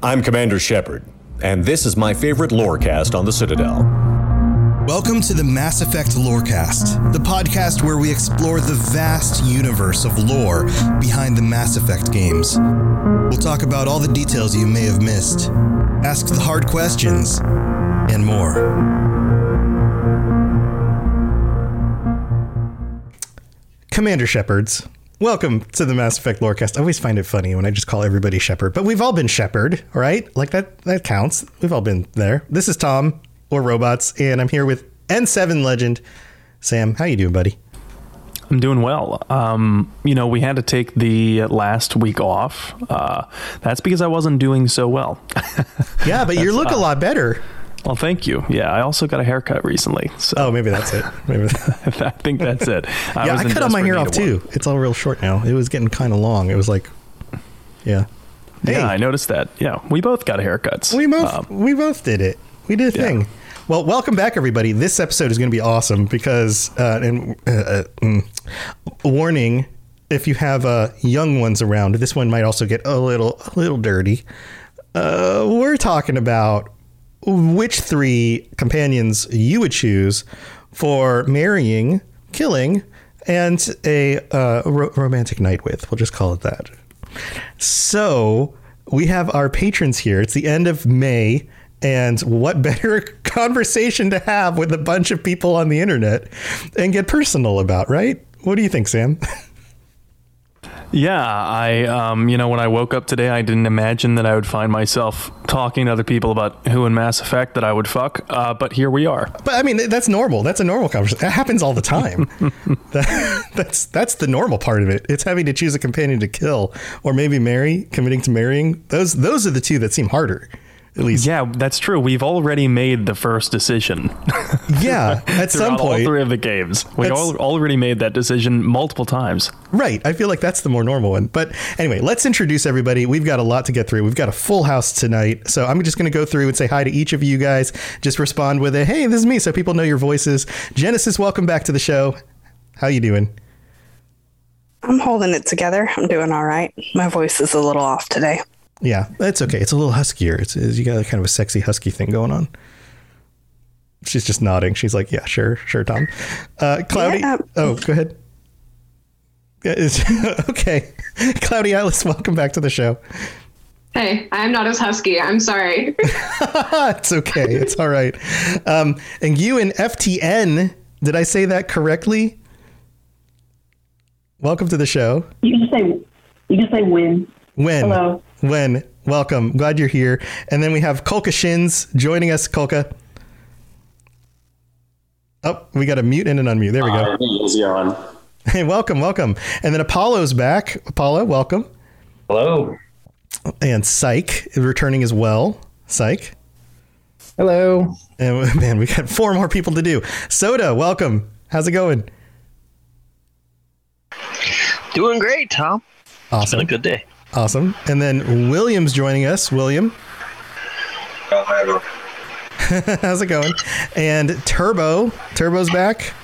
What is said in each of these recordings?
I'm Commander Shepard, and this is my favorite lorecast on the Citadel. Welcome to the Mass Effect Lorecast, the podcast where we explore the vast universe of lore behind the Mass Effect games. We'll talk about all the details you may have missed, ask the hard questions, and more. Commander Shepards, welcome to the Mass Effect Lorecast. I always find it funny when I just call everybody Shepard, but we've all been Shepard, right? Like that that counts. We've all been there. This is Tom or Robots, and I'm here with N7 legend Sam. How you doing, buddy? I'm doing well. Um, you know, we had to take the last week off. Uh, that's because I wasn't doing so well. yeah, but you look uh, a lot better. Well, thank you. Yeah, I also got a haircut recently. So. Oh, maybe that's it. Maybe I think that's it. I yeah, I cut all my hair off too. It's all real short now. It was getting kind of long. It was like, yeah. Hey. Yeah, I noticed that. Yeah, we both got haircuts. We both um, we both did it. We did a yeah. thing. Well, welcome back, everybody. This episode is going to be awesome because, uh, and uh, uh, mm, warning, if you have uh, young ones around, this one might also get a little a little dirty. Uh, we're talking about which three companions you would choose for marrying, killing, and a uh, ro- romantic night with. We'll just call it that. So we have our patrons here. It's the end of May. And what better conversation to have with a bunch of people on the internet and get personal about, right? What do you think, Sam? Yeah, I, um, you know, when I woke up today, I didn't imagine that I would find myself talking to other people about who in Mass Effect that I would fuck. Uh, but here we are. But I mean, that's normal. That's a normal conversation. That happens all the time. that, that's that's the normal part of it. It's having to choose a companion to kill or maybe marry, committing to marrying. Those those are the two that seem harder at least. Yeah, that's true. We've already made the first decision. yeah, at some point. All three of the games. We all already made that decision multiple times. Right. I feel like that's the more normal one. But anyway, let's introduce everybody. We've got a lot to get through. We've got a full house tonight. So I'm just going to go through and say hi to each of you guys. Just respond with a, hey, this is me, so people know your voices. Genesis, welcome back to the show. How you doing? I'm holding it together. I'm doing all right. My voice is a little off today. Yeah, that's okay. It's a little huskier. It's, it's you got a kind of a sexy husky thing going on. She's just nodding. She's like, "Yeah, sure, sure, Tom." Uh, Cloudy. Yeah. Oh, go ahead. okay, Cloudy Alice, welcome back to the show. Hey, I'm not as husky. I'm sorry. it's okay. It's all right. Um, and you and FTN, did I say that correctly? Welcome to the show. You can say you can say when. When. Hello. Wen, welcome. Glad you're here. And then we have Kolka Shins joining us. Kolka. Oh, we got a mute and an unmute. There we go. Easy on. Hey, welcome, welcome. And then Apollo's back. Apollo, welcome. Hello. And Psych is returning as well. Psych. Hello. And man, we got four more people to do. Soda, welcome. How's it going? Doing great, Tom. Awesome. It's been a good day. Awesome. And then William's joining us. William. Oh, How's it going? And Turbo. Turbo's back.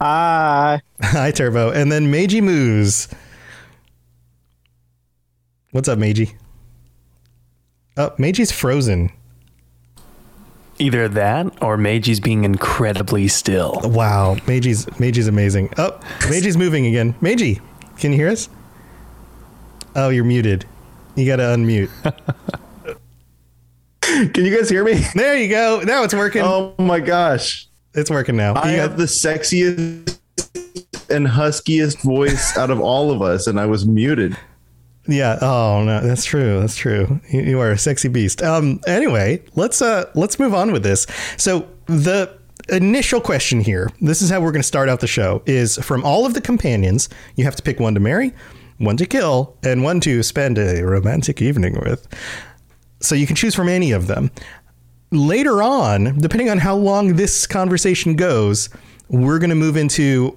Hi. Hi, Turbo. And then Meiji Moose. What's up, Meiji? Oh, Meiji's frozen. Either that or Meiji's being incredibly still. Wow. Meiji's Meiji's amazing. Oh, Meiji's moving again. Meiji, can you hear us? Oh, you're muted. You got to unmute. Can you guys hear me? There you go. Now it's working. Oh my gosh. It's working now. I you have the sexiest and huskiest voice out of all of us, and I was muted. Yeah. Oh no, that's true. That's true. You, you are a sexy beast. Um. Anyway, let's uh let's move on with this. So the initial question here. This is how we're going to start out the show. Is from all of the companions, you have to pick one to marry, one to kill, and one to spend a romantic evening with. So you can choose from any of them. Later on, depending on how long this conversation goes, we're going to move into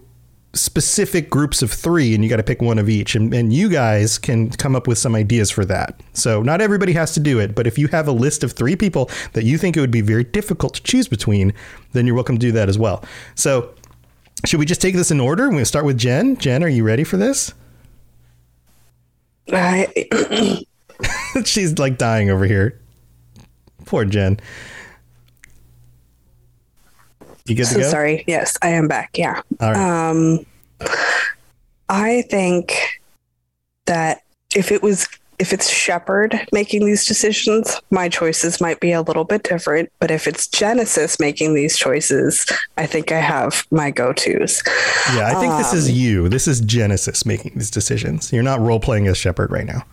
specific groups of three, and you got to pick one of each. And, and you guys can come up with some ideas for that. So not everybody has to do it, but if you have a list of three people that you think it would be very difficult to choose between, then you're welcome to do that as well. So should we just take this in order? We're going to start with Jen. Jen, are you ready for this? I, She's like dying over here. Poor Jen. You good to so go? sorry. Yes, I am back. Yeah. All right. Um, I think that if it was if it's Shepard making these decisions, my choices might be a little bit different. But if it's Genesis making these choices, I think I have my go tos. yeah, I think this is um, you. This is Genesis making these decisions. You're not role playing as Shepard right now.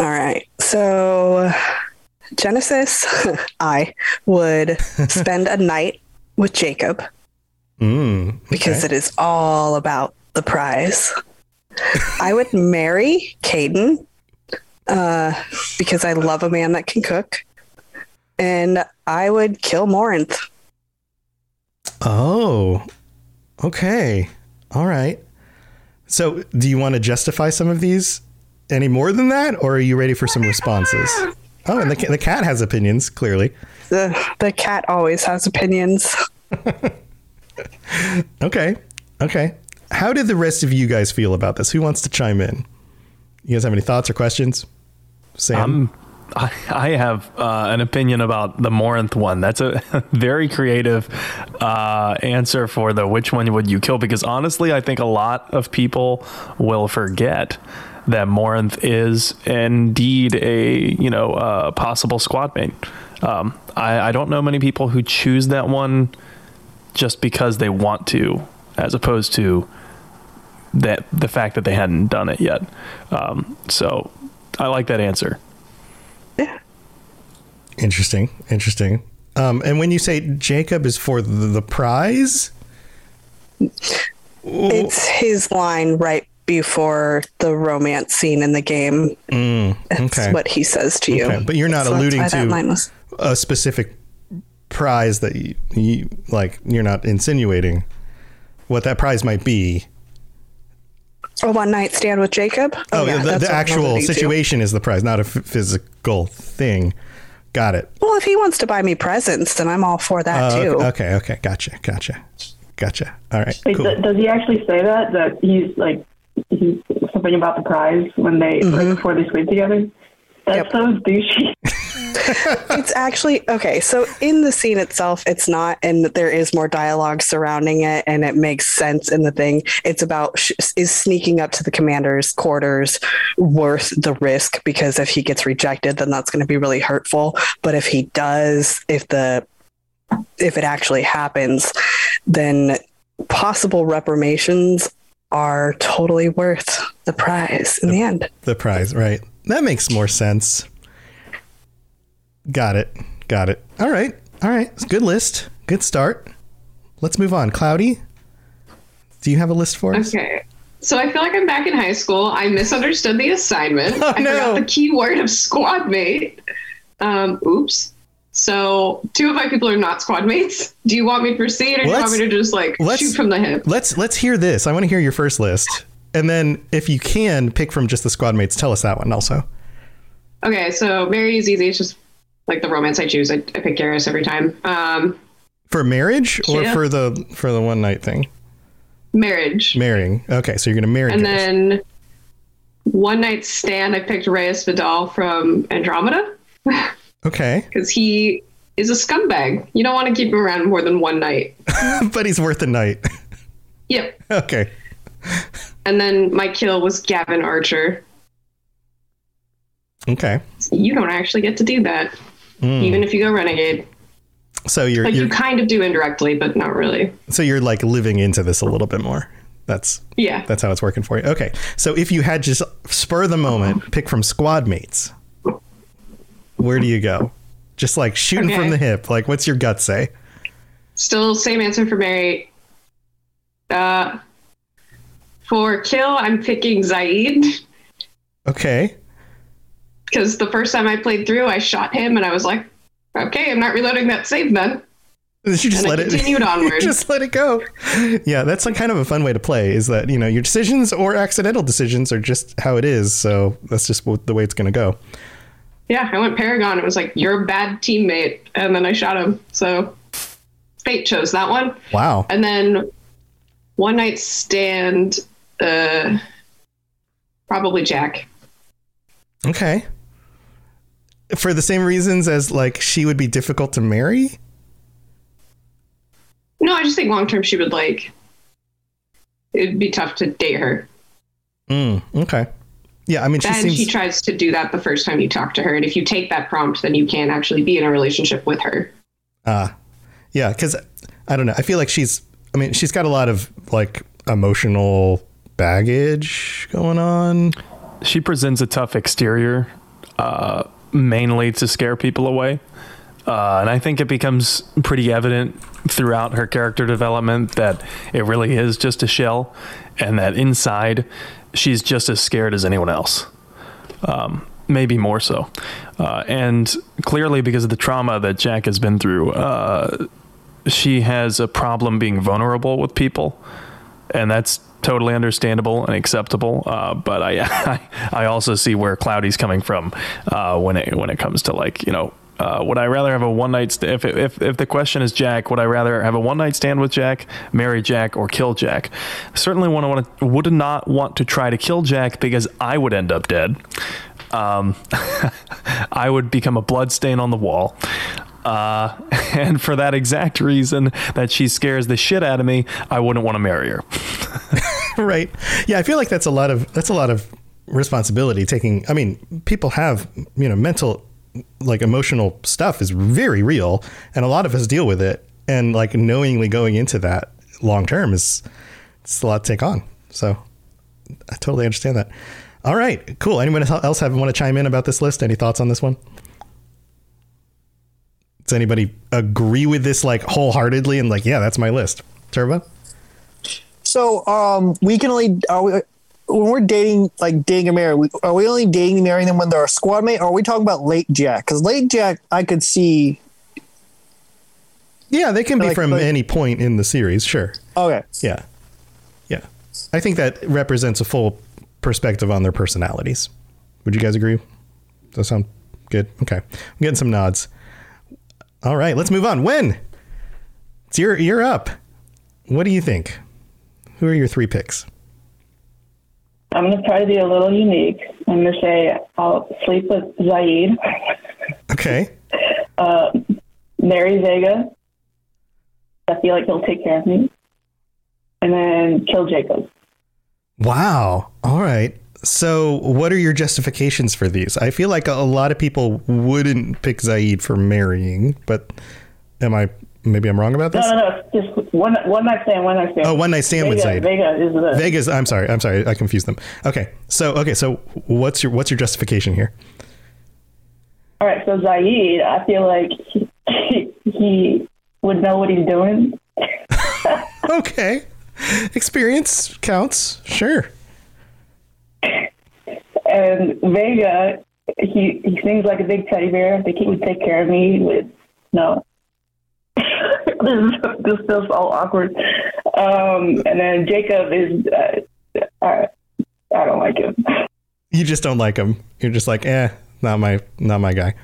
All right. So, Genesis, I would spend a night with Jacob Mm, because it is all about the prize. I would marry Kaidan uh, because I love a man that can cook. And I would kill Morinth. Oh, okay. All right. So, do you want to justify some of these any more than that, or are you ready for some responses? Oh, and the, the cat has opinions, clearly. The, the cat always has opinions. Okay. Okay. How did the rest of you guys feel about this? Who wants to chime in? You guys have any thoughts or questions? Sam? Um, I, I have uh, an opinion about the Morinth one. That's a very creative uh, answer for the which one would you kill because honestly, I think a lot of people will forget that Morinth is indeed a you know uh, possible squad mate. Um, I, I don't know many people who choose that one just because they want to, as opposed to that the fact that they hadn't done it yet. Um, so I like that answer. Yeah. Interesting. Interesting. Um, and when you say Jacob is for the, the prize, It's his line right before the romance scene in the game. Mm, That's what he says to you. Okay, but you're not So that's alluding that to line was- a specific prize that you, you like. You're not insinuating what that prize might be. A one night stand with Jacob. Oh, yeah, the, the actual alluding to. situation is the prize, not a f- physical thing. Got it. Well, if he wants to buy me presents, then I'm all for that Uh, too. okay, okay, gotcha, gotcha, gotcha. All right, Wait, cool. th- does he actually say that? That he's like he's something about the prize when they Mm-hmm. right before they sleep together? That's so douchey. it's actually okay. So in the scene itself, it's not, and there is more dialogue surrounding it, and it makes sense in the thing. It's about sh- is sneaking up to the commander's quarters worth the risk? Because if he gets rejected, then that's going to be really hurtful. But if he does, if the if it actually happens, then possible reprimations are totally worth the prize in the end. the prize, right? That makes more sense. Got it. Got it. All right. All right. It's a good list. Good start. Let's move on. Cloudy, do you have a list for us? Okay. So I feel like I'm back in high school. I misunderstood the assignment. Oh, I no. forgot the key word of squad mate. Um, oops. So two of my people are not squad mates. Do you want me to proceed or do you want me to just like let's- shoot from the hip? Let's let's hear this. I want to hear your first list, and then if you can pick from just the squad mates, tell us that one also. Okay, so marry is easy. It's just like the romance I choose. I, I pick Garrus every time. Um, For marriage or Yeah. for the for the one night thing? marriage. Marrying. Okay, so you're gonna marry. And Garrus. then one night stand, I picked Reyes Vidal from Andromeda okay, because he is a scumbag. You don't want to keep him around more than one night. but he's worth a night. Yep. okay. And then my kill was Gavin Archer. Okay. You don't actually get to do that, Mm. even if you go renegade. So you're, Like you're you kind of do indirectly, but not really. so you're like living into this a little bit more. That's Yeah. that's how it's working for you. Okay. So if you had just spur the moment, pick from squad mates, where do you go? Just like shooting Okay. from the hip. Like what's your gut say? Still same answer for marry. Uh, for kill, I'm picking Zaeed. Okay. Because the first time I played through, I shot him, and I was like, okay, I'm not reloading that save then. You just And I let it continued onward. just let it go. Yeah, that's like kind of a fun way to play. Is that you know your decisions or accidental decisions are just how it is. So that's just the way it's going to go. Yeah, I went Paragon. It was like you're a bad teammate, and then I shot him. So fate chose that one. Wow. And then one night stand, uh, probably Jack. Okay. For the same reasons as like she would be difficult to marry. No, I just think long term she would like. It'd be tough to date her. Mm, okay. Yeah, I mean she Then seems. she tries to do that the first time you talk to her, and if you take that prompt, then you can't actually be in a relationship with her. Ah, yeah, because I don't know. I feel like she's. I mean, she's got a lot of like emotional baggage going on. She presents a tough exterior, uh, mainly to scare people away. Uh, and I think it becomes pretty evident throughout her character development that it really is just a shell, and that inside she's just as scared as anyone else. Um, maybe more so. Uh, and clearly, because of the trauma that Jack has been through, uh, she has a problem being vulnerable with people, and that's totally understandable and acceptable. Uh, but I, I, I also see where Cloudy's coming from uh, when it when it comes to like you know. Uh, would I rather have a one night st- if, if if the question is Jack? Would I rather have a one night stand with Jack, marry Jack, or kill Jack? Certainly, want to want to, would not want to try to kill Jack because I would end up dead. Um, I would become a blood stain on the wall. Uh, and for that exact reason that she scares the shit out of me, I wouldn't want to marry her. right. Yeah, I feel like that's a lot of that's a lot of responsibility taking I mean, people have, you know, mental like emotional stuff is very real and a lot of us deal with it and like knowingly going into that long term is it's a lot to take on. So I totally understand that. All right, cool. Anyone else have want to chime in about this list? Any thoughts on this one? Does anybody agree with this like wholeheartedly and like, yeah, that's my list? Turbo? So um, we can only are we, when we're dating like dating a marry. We, are we only dating and marrying them when they're a squad mate? Or are we talking about late Jack? Because late Jack, I could see. Yeah, they can be Like- from like- any point in the series, sure. Okay. Yeah. Yeah. I think that represents a full perspective on their personalities. Would you guys agree? Does that sound good? Okay. I'm getting some nods. All right, let's move on. When? It's your you're up. What do you think? Who are your three picks? I'm going to try to be a little unique. I'm going to say I'll sleep with Zaeed, Okay. uh, marry Vega. I feel like he'll take care of me. And then kill Jacob. Wow. All right. So, what are your justifications for these? I feel like a lot of people wouldn't pick Zaeed for marrying, but am I maybe I'm wrong about No, this? no, no. it's Just one, one night stand, one night stand. Oh, one night stand with Vega, Zaeed. Vega is the. Vegas. I'm sorry. I'm sorry. I confused them. Okay. So okay. So what's your what's your justification here? All right, so Zaeed, I feel like he, he would know what he's doing. okay. Experience counts. Sure. And Vega, he he seems like a big teddy bear. I think he would take care of me with no. this, this feels all awkward. Um, and then Jacob is, uh, I, I don't like him. You just don't like him. You're just like, eh, not my not my guy.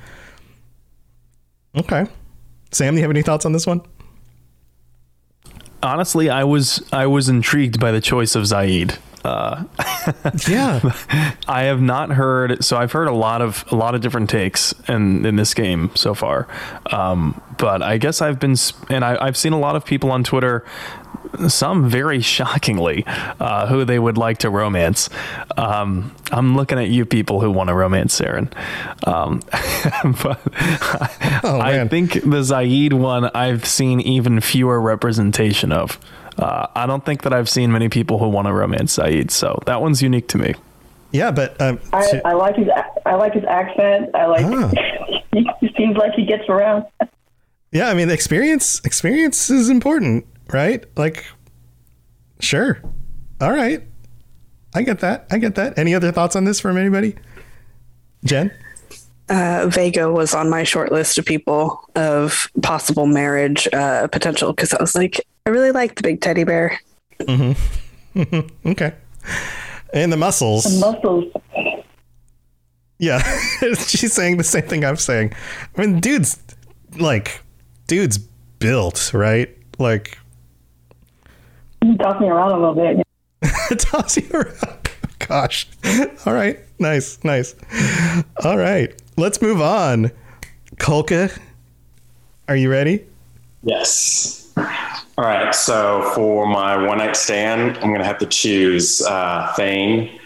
Okay. Sam, do you have any thoughts on this one? Honestly, I was I was intrigued by the choice of Zaeed. Uh, yeah, I have not heard. So I've heard a lot of a lot of different takes in in this game so far. Um, but I guess I've been and I, I've seen a lot of people on Twitter, some very shockingly, uh, who they would like to romance. Um, I'm looking at you people who want to romance Saren. Um, but Oh, I think the Zaeed one I've seen even fewer representation of. Uh, I don't think that I've seen many people who want to romance Zaeed, so that one's unique to me. Yeah, but um, I, I like his I like his accent. I like Ah. he seems like he gets around. yeah, I mean, experience experience is important, right? Like, sure. All right. I get that. I get that. Any other thoughts on this from anybody? Jen? uh, Vega was on my short list of people of possible marriage uh, potential because I was like, I really like the big teddy bear. Mm-hmm. okay. And the muscles. The muscles. Yeah, she's saying the same thing I'm saying. I mean, dude's like, dude's built, right? Like, toss me around a little bit. toss you around. Gosh. All right. Nice. Nice. All right. Let's move on. Kolka, are you ready? Yes. All right. So for my one night stand, I'm gonna have to choose uh, Thane.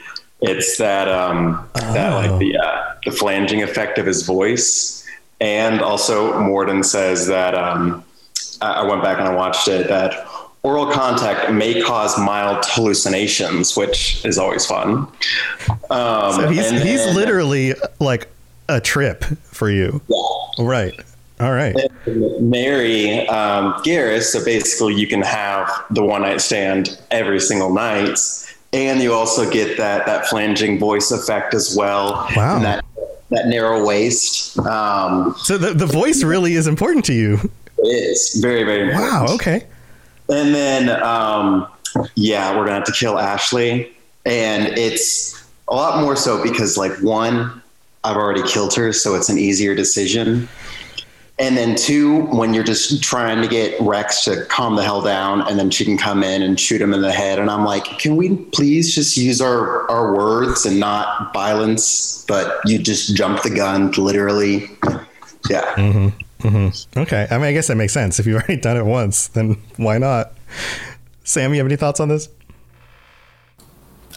It's that um, that like the uh, the flanging effect of his voice, and also Mordin says that um, I I went back and I watched it that oral contact may cause mild hallucinations, which is always fun. Um, So he's he's then- literally like a trip for you. Right. All right. marry um, Garrus. So basically, you can have the one night stand every single night, and you also get that that flanging voice effect as well. Wow. And that that narrow waist. Um, So the, the voice really is important to you. it is very very important. Wow. Okay. And then, um, yeah, we're gonna have to kill Ashley, and it's a lot more so because, like, one, I've already killed her, so it's an easier decision. And then two, when you're just trying to get Wrex to calm the hell down, and then she can come in and shoot him in the head, and I'm like, can we please just use our our words and not violence? But you just jump the gun, literally. Yeah. Mm-hmm. Mm-hmm. Okay. I mean, I guess that makes sense. If you've already done it once, then why not? Sam, you have any thoughts on this?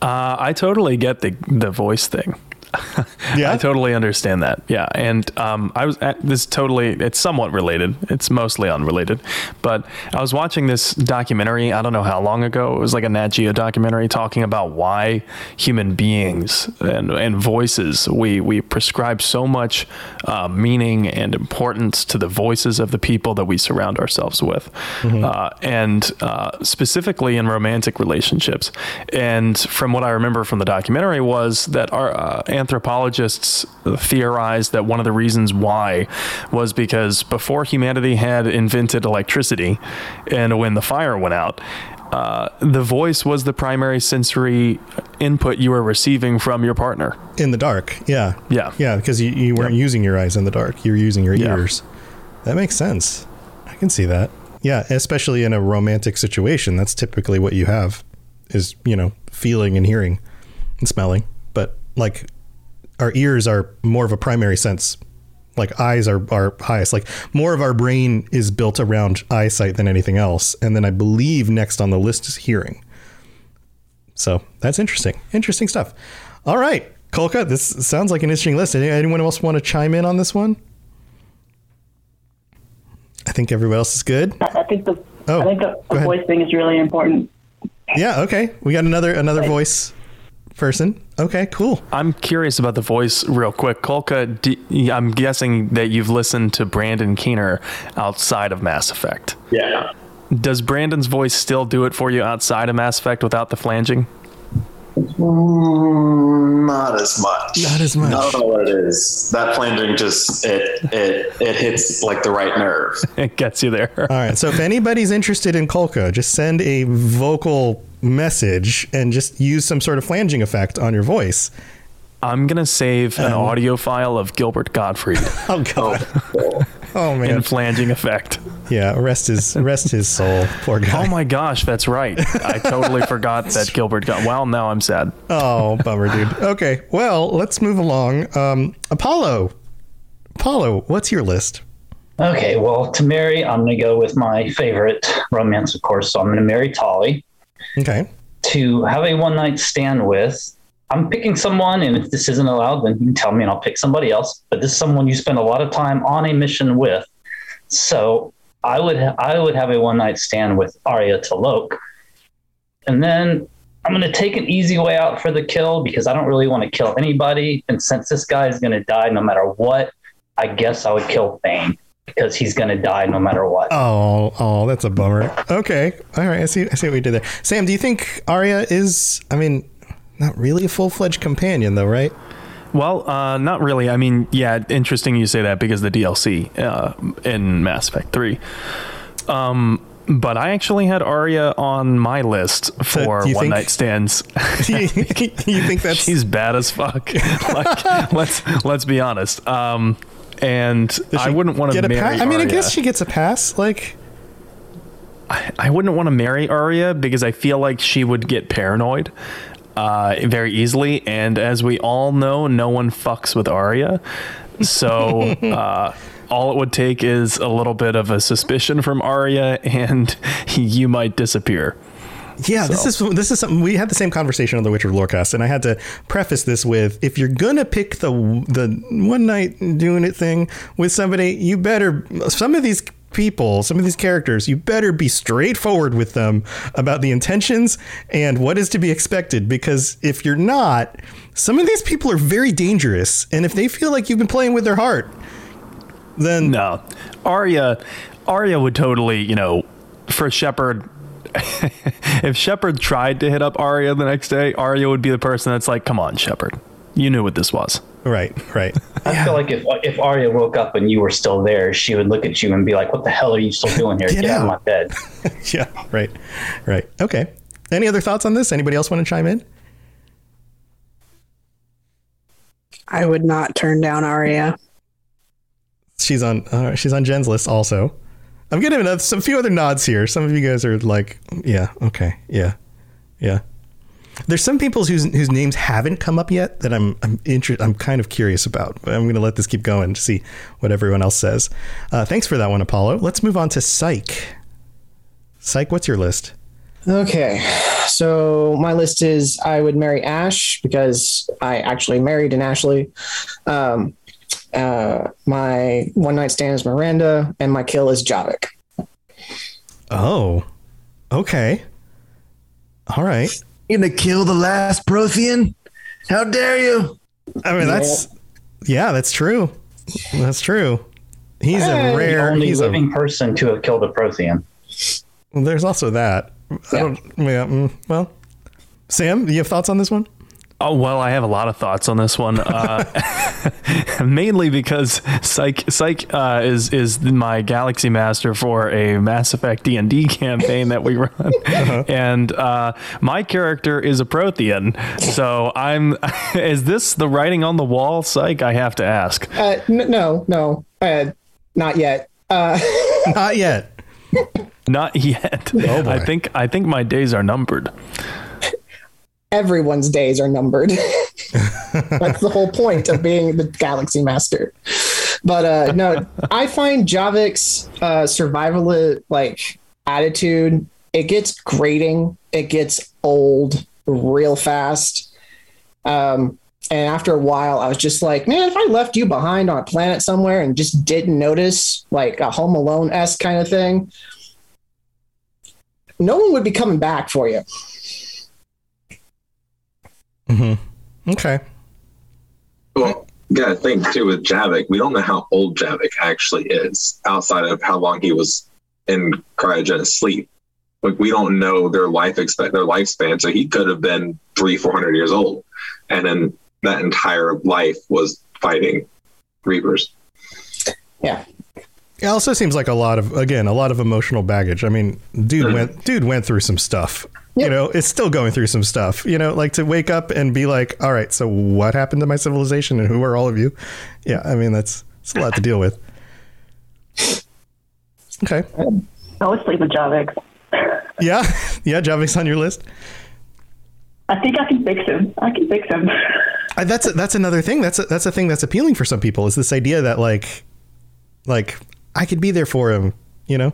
Uh, I totally get the the voice thing. Yeah, I totally understand that. Yeah, and um, I was at this totally. It's somewhat related. It's mostly unrelated, but I was watching this documentary. I don't know how long ago. It was like a Nat Geo documentary talking about why human beings and and voices we we prescribe so much uh, meaning and importance to the voices of the people that we surround ourselves with, uh, and uh, specifically in romantic relationships. And from what I remember from the documentary was that our uh, anthropologists theorized that one of the reasons why was because before humanity had invented electricity, and when the fire went out. Uh, the voice was the primary sensory input you were receiving from your partner. In the dark. Yeah. Yeah. Yeah, because you, you weren't using your eyes in the dark. You were using your Yeah. ears. That makes sense. I can see that. Yeah, especially in a romantic situation. That's typically what you have is, you know, feeling and hearing and smelling. But like our ears are more of a primary sense. Like eyes are our highest. Like more of our brain is built around eyesight than anything else. And then I believe next on the list is hearing. So that's interesting. Interesting stuff. All right, Kolka, this sounds like an interesting list. Anyone else want to chime in on this one? I think everybody else is good. I think the Oh, I think the, oh, go the voice thing is really important. Yeah. Okay. We got another another voice person. Okay. Cool. I'm curious about the voice real quick. Kolka, do, I'm guessing that you've listened to Brandon Keener outside of Mass Effect. Yeah. Does Brandon's voice still do it for you outside of Mass Effect without the flanging? Mm, not as much. Not as much. I don't know what it is. That flanging just it it it hits like the right nerve. It gets you there. All right. So if anybody's interested in Kolka, just send a vocal message and just use some sort of flanging effect on your voice. I'm gonna save an audio file of Gilbert Gottfried Oh God. Oh man. in flanging effect. Yeah. Rest his rest his soul. Poor guy. Oh my gosh, that's right. I totally forgot that Gilbert got. Well, now I'm sad. Oh, bummer, dude. Okay, well, let's move along. Um, Apollo, Apollo, what's your list? Okay, well, to marry, I'm going to go with my favorite romance, of course. So I'm going to marry Tali. Okay. To have a one night stand with, I'm picking someone, and if this isn't allowed, then you can tell me and I'll pick somebody else. But this is someone you spend a lot of time on a mission with. So I would I would have a one night stand with Aria T'Loak. And then I'm going to take an easy way out for the kill because I don't really want to kill anybody. And since this guy is going to die no matter what, I guess I would kill Thane because he's going to die no matter what. Oh, oh, that's a bummer. Okay, all right. I see. I see what we did there. Sam, do you think Aria is? I mean, not really a full fledged companion, though, right? Well, uh, not really. I mean, yeah, interesting you say that because the DLC uh, in Mass Effect 3. Um, but I actually had Aria on my list for do one think- night stands. you think that's she's bad as fuck? like, let's let's be honest. Um, and I she wouldn't want to get a marry. pass? I mean, I guess she gets a pass. Like, I wouldn't want to marry Aria because I feel like she would get paranoid uh, very easily. And as we all know, no one fucks with Aria. So uh, all it would take is a little bit of a suspicion from Aria, and you might disappear. Yeah, this is this is something we had the same conversation on the Witcher Lorecast, and I had to preface this with: if you're gonna pick the the one night doing it thing with somebody, you better some of these people, some of these characters, you better be straightforward with them about the intentions and what is to be expected. Because if you're not, some of these people are very dangerous, and if they feel like you've been playing with their heart, then no, Aria, Aria would totally, you know, for Shepard. if Shepard tried to hit up Aria the next day, Aria would be the person that's like, "Come on, Shepard, you knew what this was." Right, right. I feel like if if Aria woke up and you were still there, she would look at you and be like, "What the hell are you still doing here? Get Get, out of my bed." yeah, right, right. Okay. Any other thoughts on this? Anybody else want to chime in? I would not turn down Aria. She's on. Uh, she's on Jen's list also. I'm getting another, some few other nods here. Some of you guys are like, yeah, okay, yeah, yeah. There's some people whose whose names haven't come up yet that I'm I'm inter- I'm kind of curious about. I'm going to let this keep going to see what everyone else says. Uh, thanks for that one, Apollo. Let's move on to Psych. Psych, what's your list? Okay, so my list is I would marry Ash because I actually married an Ashley. Um, uh, my one night stand is Miranda, and my kill is Javik. Oh, okay. All right. You're gonna kill the last Prothean? How dare you? I mean, that's yeah, that's true. That's true. He's Eh, a rare. the only He's a living person to have killed a Prothean. There's also that. I don't. Yeah. mm, well, Sam, do you have thoughts on this one? Oh well, I have a lot of thoughts on this one. Uh, mainly because Psych Psych uh, is is my Galaxy Master for a Mass Effect D and D campaign that we run, and uh, my character is a Prothean. So I'm. Is this the writing on the wall, Psych? I have to ask. Uh, n- no, no, uh, not yet. Uh, not yet. Not yet. Oh. I think I think my days are numbered. Everyone's days are numbered. That's the whole point of being the Galaxy Master. But uh, no, I find Javik's uh, survival like attitude. It gets grating. It gets old real fast. Um, and after a while, I was just like, man, if I left you behind on a planet somewhere and just didn't notice, like a Home Alone esque kind of thing, no one would be coming back for you. Mm-hmm. Okay. Well, you gotta think too with Javik, we don't know how old Javik actually is outside of how long he was in cryogenic sleep. Like we don't know their life expect their lifespan, so he could have been three, four hundred years old, and then that entire life was fighting Reapers. Yeah. It also seems like a lot of again a lot of emotional baggage. I mean, dude went dude went through some stuff. You know, it's still going through some stuff. You know, like to wake up and be like, "All right, so what happened to my civilization, and who are all of you?" Yeah, I mean that's it's a lot to deal with. Okay. I would sleep with Javik. Yeah, yeah. Javik's on your list. I think I can fix him. I can fix him. I, that's that's another thing. That's a, that's a thing that's appealing for some people. Is this idea that like, like I could be there for him. You know,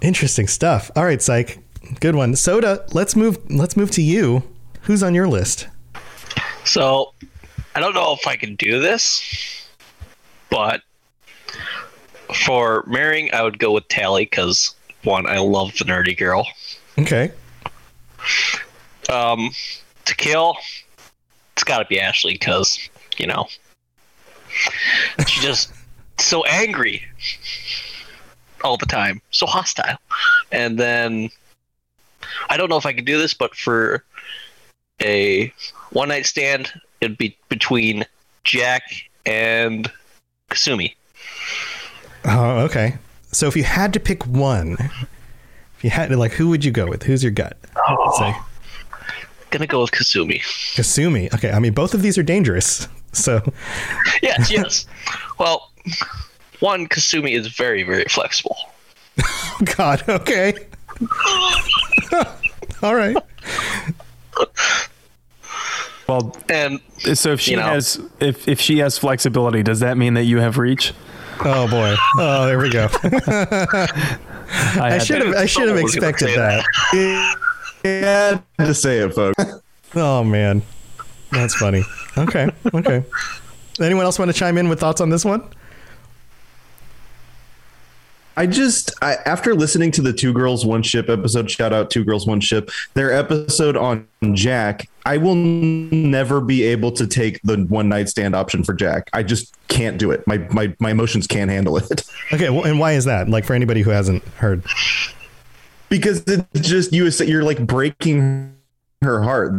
interesting stuff. All right, psych, good one. Soda. Let's move. Let's move to you. Who's on your list? So, I don't know if I can do this, but for marrying, I would go with Tali because one, I love the nerdy girl. Okay. Um, to kill, it's got to be Ashley because you know she's just so angry all the time, so hostile. And then I don't know if I can do this, but for a one night stand. It'd be between Jack and Kasumi. Oh, okay. So if you had to pick one, if you had to, like, who would you go with? Who's your gut? Oh. Say Gonna go with Kasumi. Kasumi. Okay. I mean, both of these are dangerous. So Yes, yes. well, one Kasumi is very, very flexible. God. Okay. All right. Well, and so if she you know- has if if she has flexibility, does that mean that you have reach? Oh boy. Oh, there we go. I had should have. I should have Someone was gonna expected say that. Yeah, to say it, folks. Oh man, that's funny. Okay. Okay. Anyone else want to chime in with thoughts on this one? I just I, after listening to the Two Girls One Ship episode, shout out Two Girls One Ship, their episode on Jack. I will never be able to take the one night stand option for Jack. I just can't do it. My my my emotions can't handle it. Okay. Well, and why is that? Like for anybody who hasn't heard. because it's just you you're like breaking her heart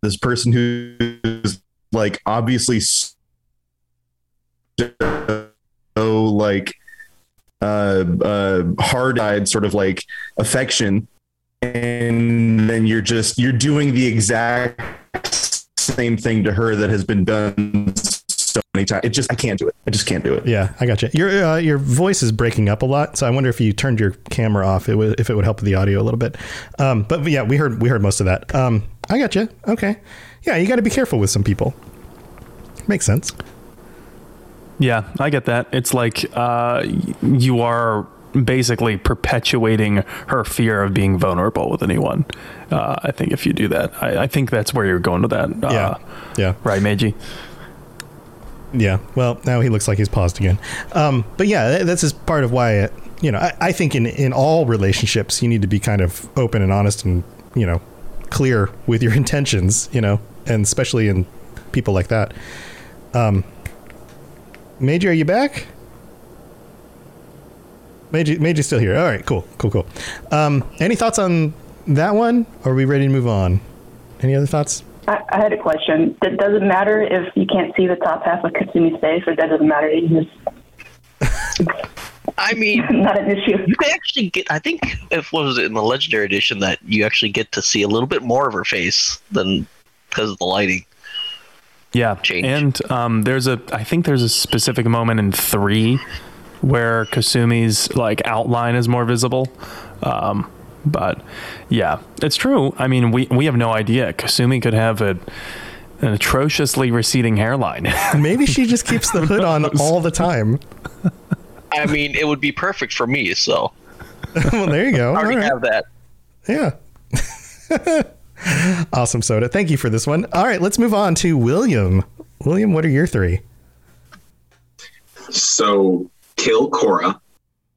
this person who's like obviously so like uh uh hard-eyed sort of like affection and then you're just you're doing the exact same thing to her that has been done so many times it just i can't do it i just can't do it Yeah, I got you. Your uh, your voice is breaking up a lot, so I wonder if you turned your camera off, it if it would help the audio a little bit. Um, but yeah, we heard we heard most of that. Um, I got you. Okay. Yeah, you got to be careful with some people. Makes sense. Yeah, I get that. It's like uh, you are basically perpetuating her fear of being vulnerable with anyone. Uh, I think if you do that, I, I think that's where you're going with that. Uh, Yeah. Yeah. Right, Meiji? Yeah. Well, now he looks like he's paused again. Um, but yeah, th- this is part of why, uh, you know, I, I think in, in all relationships, you need to be kind of open and honest and, you know, clear with your intentions, you know, and especially in people like that. Um, Major, are you back? Major, Major's still here. All right, cool, cool, cool. Um, any thoughts on that one? Or are we ready to move on? Any other thoughts? I, I had a question. Does does it matter if you can't see the top half of Kasumi's face, or that does it matter? You just I mean, not an issue. You can actually get. I think if what was it in the legendary edition that you actually get to see a little bit more of her face than because of the lighting. Yeah, and um, there's a. I think there's a specific moment in three where Kasumi's like outline is more visible. Um, but yeah, it's true. I mean, we we have no idea. Kasumi could have a an atrociously receding hairline. Maybe she just keeps the hood on all the time. I mean, it would be perfect for me. So well, there you go. I already All right. have that. Yeah. awesome soda. Thank you for this one. All right, let's move on to William. William, what are your three? So kill Cora.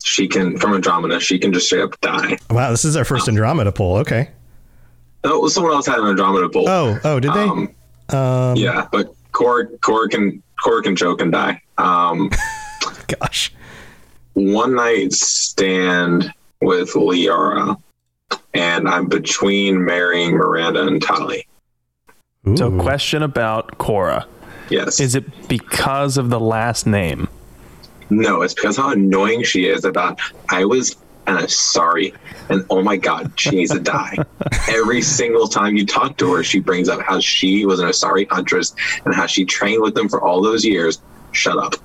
She can from Andromeda. She can just straight up die. Wow, this is our first Andromeda poll. Okay. Oh, someone else had an Andromeda poll. Oh, oh, did they? Um, Um, yeah, but Cora, Cora can Cora can choke and die. Um, Gosh. One night stand with Liara, and I'm between marrying Miranda and Tali. So, question about Cora. Yes. Is it because of the last name? No, it's because how annoying she is about I was and I'm sorry and oh my god, she needs to die. Every single time you talk to her, she brings up how she was an Asari huntress and how she trained with them for all those years. Shut up.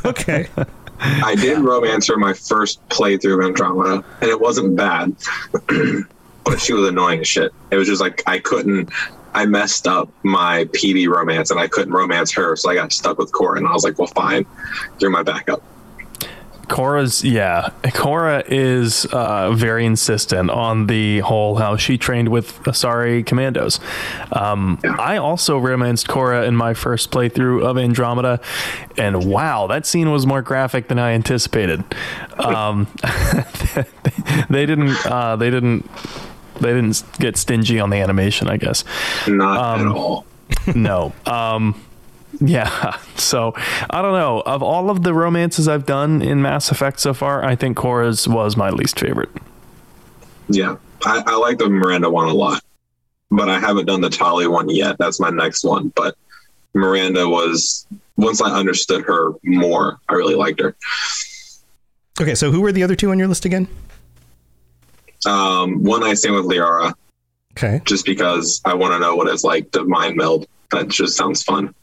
okay. I did romance her my first playthrough of Andromeda, and it wasn't bad. but she was annoying as shit. It was just like I couldn't I messed up my Peebee romance and I couldn't romance her, so I got stuck with Cora and I was like, Well fine, you're my backup. Cora's yeah. Cora is uh, very insistent on the whole how she trained with Asari commandos. Um, I also romanced Cora in my first playthrough of Andromeda, and wow, that scene was more graphic than I anticipated. Um, they didn't. Uh, they didn't. They didn't get stingy on the animation, I guess. Not at all. no. Um, yeah. So I don't know. Of all of the romances I've done in Mass Effect so far, I think Cora's was my least favorite. Yeah. I, I like the Miranda one a lot. but I haven't done the Tali one yet. That's my next one. But Miranda was once I understood her more, I really liked her. Okay, so who were the other two on your list again? Um, one I stand with Liara. Okay. Just because I want to know what it's like to mind meld. That just sounds fun.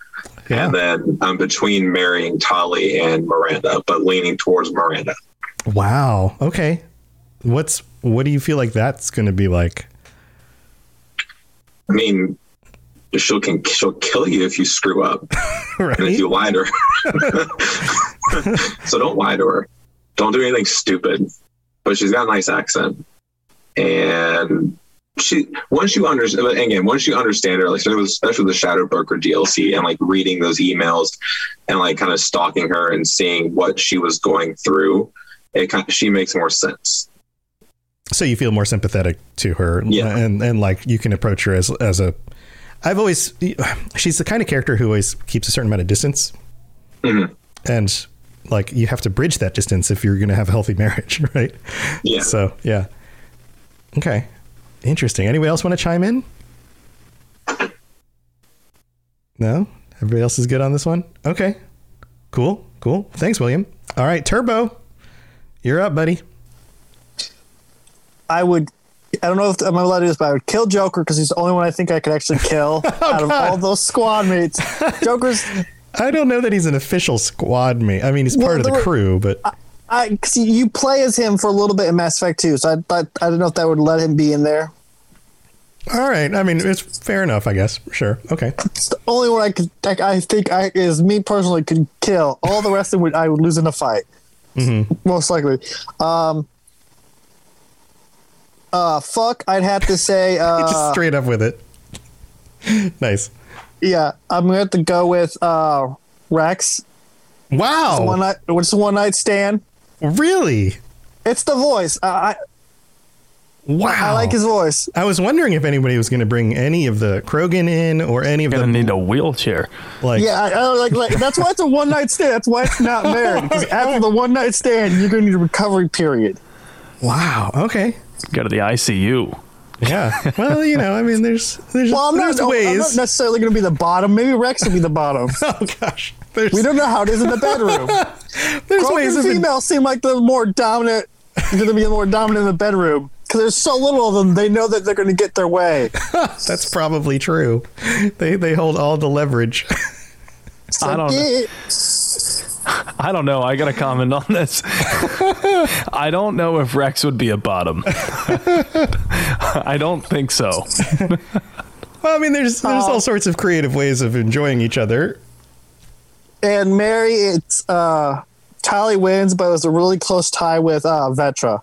Yeah. And then I'm between marrying Tali and Miranda, but leaning towards Miranda. Wow. Okay. What's what do you feel like that's going to be like? I mean, she'll can she'll kill you if you screw up, right. and if you lie to her. so don't lie to her. Don't do anything stupid. But she's got a nice accent, and she once you understand again once you understand her, like especially with, especially with the Shadow Broker DLC and like reading those emails and like kind of stalking her and seeing what she was going through, it kind of, she makes more sense. So you feel more sympathetic to her, Yeah. and and like you can approach her as as a. I've always she's the kind of character who always keeps a certain amount of distance, Mhm. and like you have to bridge that distance if you're going to have a healthy marriage, right? Yeah. So yeah. Okay. Interesting. Anybody else want to chime in? No. Everybody else is good on this one. Okay. Cool. Cool. Thanks, William. All right, Turbo. You're up, buddy. I would. I don't know if I'm allowed to do this, but I would kill Joker because he's the only one I think I could actually kill oh, out of all those squad mates. Joker's. I don't know that he's an official squad mate. I mean, he's Well, part of the were- crew, but I cause you play as him for a little bit in Mass Effect 2, so I thought I don't know if that would let him be in there. all right. I mean, it's fair enough, I guess. Sure. Okay. It's the only one I could. I, I think I is me personally could kill. All the rest of would I would lose in a fight, Mm-hmm. most likely. Um. Uh, fuck. I'd have to say. Uh, Just straight up with it. nice. Yeah, I'm gonna have to go with uh Wrex. Wow. It's one night. What's the one night stand? Really? It's the voice. I, I Wow. I like his voice. I was wondering if anybody was going to bring any of the Krogan in or any of Gonna need a wheelchair. like. yeah, I, I like, like that's why it's a one night stand. That's why it's not married. Because after the one night stand, you're gonna need a recovery period. Wow. Okay. Go to the ICU. Yeah. Well, you know, I mean, there's there's Well, I'm not, there's I'm not necessarily going to be the bottom. Maybe Wrex will be the bottom. oh gosh. There's We don't know how it is in the bedroom. there's Krogan ways of females seem like the more dominant. Going to be more dominant in the bedroom because there's so little of them. They know that they're going to get their way. That's probably true. They they hold all the leverage. It's I don't know. I don't know. I got to comment on this. I don't know if Wrex would be a bottom. I don't think so. Well, I mean, there's there's Oh. all sorts of creative ways of enjoying each other. and marry, it's uh, Tali wins, but it was a really close tie with uh, Vetra.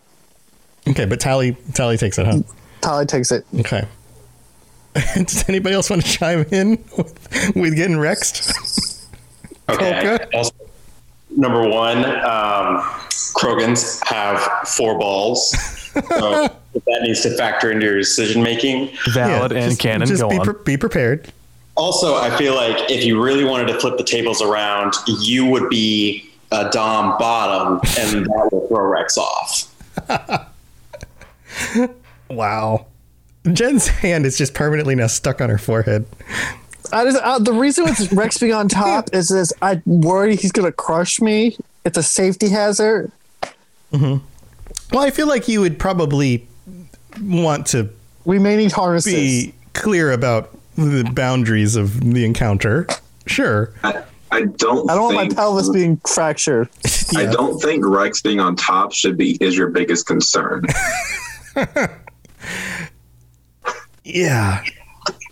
Okay, but Tali Tali takes it, huh? Tali takes it. Okay. Does anybody else want to chime in with, with getting rexed? Okay. Also, number one, um, Krogans have four balls. So that needs to factor into your decision making. Valid and just, canon. Just Go be, on. pre- be prepared. Also, I feel like if you really wanted to flip the tables around, you would be a Dom bottom, and that would throw Wrex off. Wow. Jen's hand is just permanently now stuck on her forehead. I just, uh, the reason with Wrex being on top is this: I worry he's going to crush me. It's a safety hazard. Well, I feel like you would probably want to We may need harnesses. be clear about the boundaries of the encounter. Sure. I, I don't. I don't want my pelvis being fractured. I don't think Wrex being on top should be is your biggest concern. Yeah.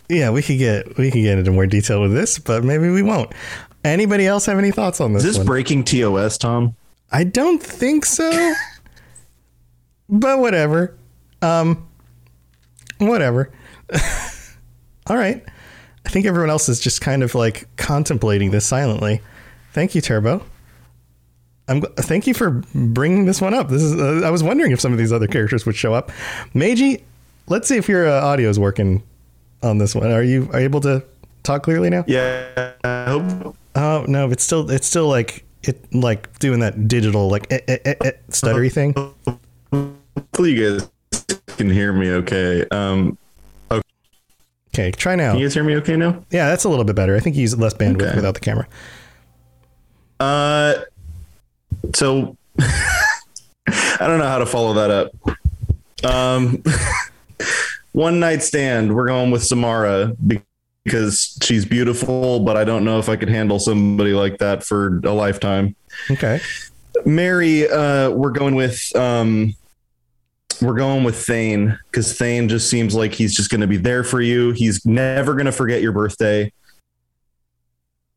Yeah, we could get we could get into more detail with this, but maybe we won't. Anybody else have any thoughts on this? Is this one? breaking TOS, Tom? I don't think so. but whatever. Um whatever. All right. I think everyone else is just kind of like contemplating this silently. Thank you, Turbo. I'm thank you for bringing this one up. This is uh, I was wondering if some of these other characters would show up. Meiji, let's see if your uh, audio is working on this one. Are you are you able to talk clearly now? Yeah. I hope. Oh no, it's still it's still like it like doing that digital like eh, eh, eh, eh, stuttery thing. Hopefully, you guys can hear me okay. Um, okay. Okay, try now. Can you guys hear me okay now? Yeah, that's a little bit better. I think you use less bandwidth Okay. without the camera. Uh, so I don't know how to follow that up. Um, one night stand. We're going with Samara because she's beautiful, but I don't know if I could handle somebody like that for a lifetime. Okay. marry, uh, we're going with um, we're going with Thane because Thane just seems like he's just going to be there for you. He's never going to forget your birthday.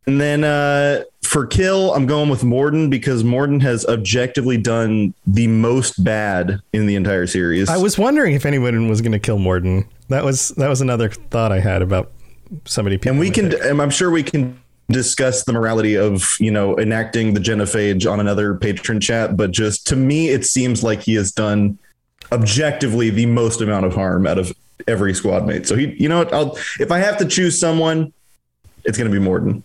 And then uh, for kill, I'm going with Mordin because Mordin has objectively done the most bad in the entire series. I was wondering if anyone was going to kill Mordin. That was that was another thought I had about somebody. and we can, and I'm sure we can discuss the morality of you know enacting the genophage on another Patreon chat. But just to me, it seems like he has done objectively the most amount of harm out of every squad mate. So he, you know what? I'll if I have to choose someone, it's going to be Mordin.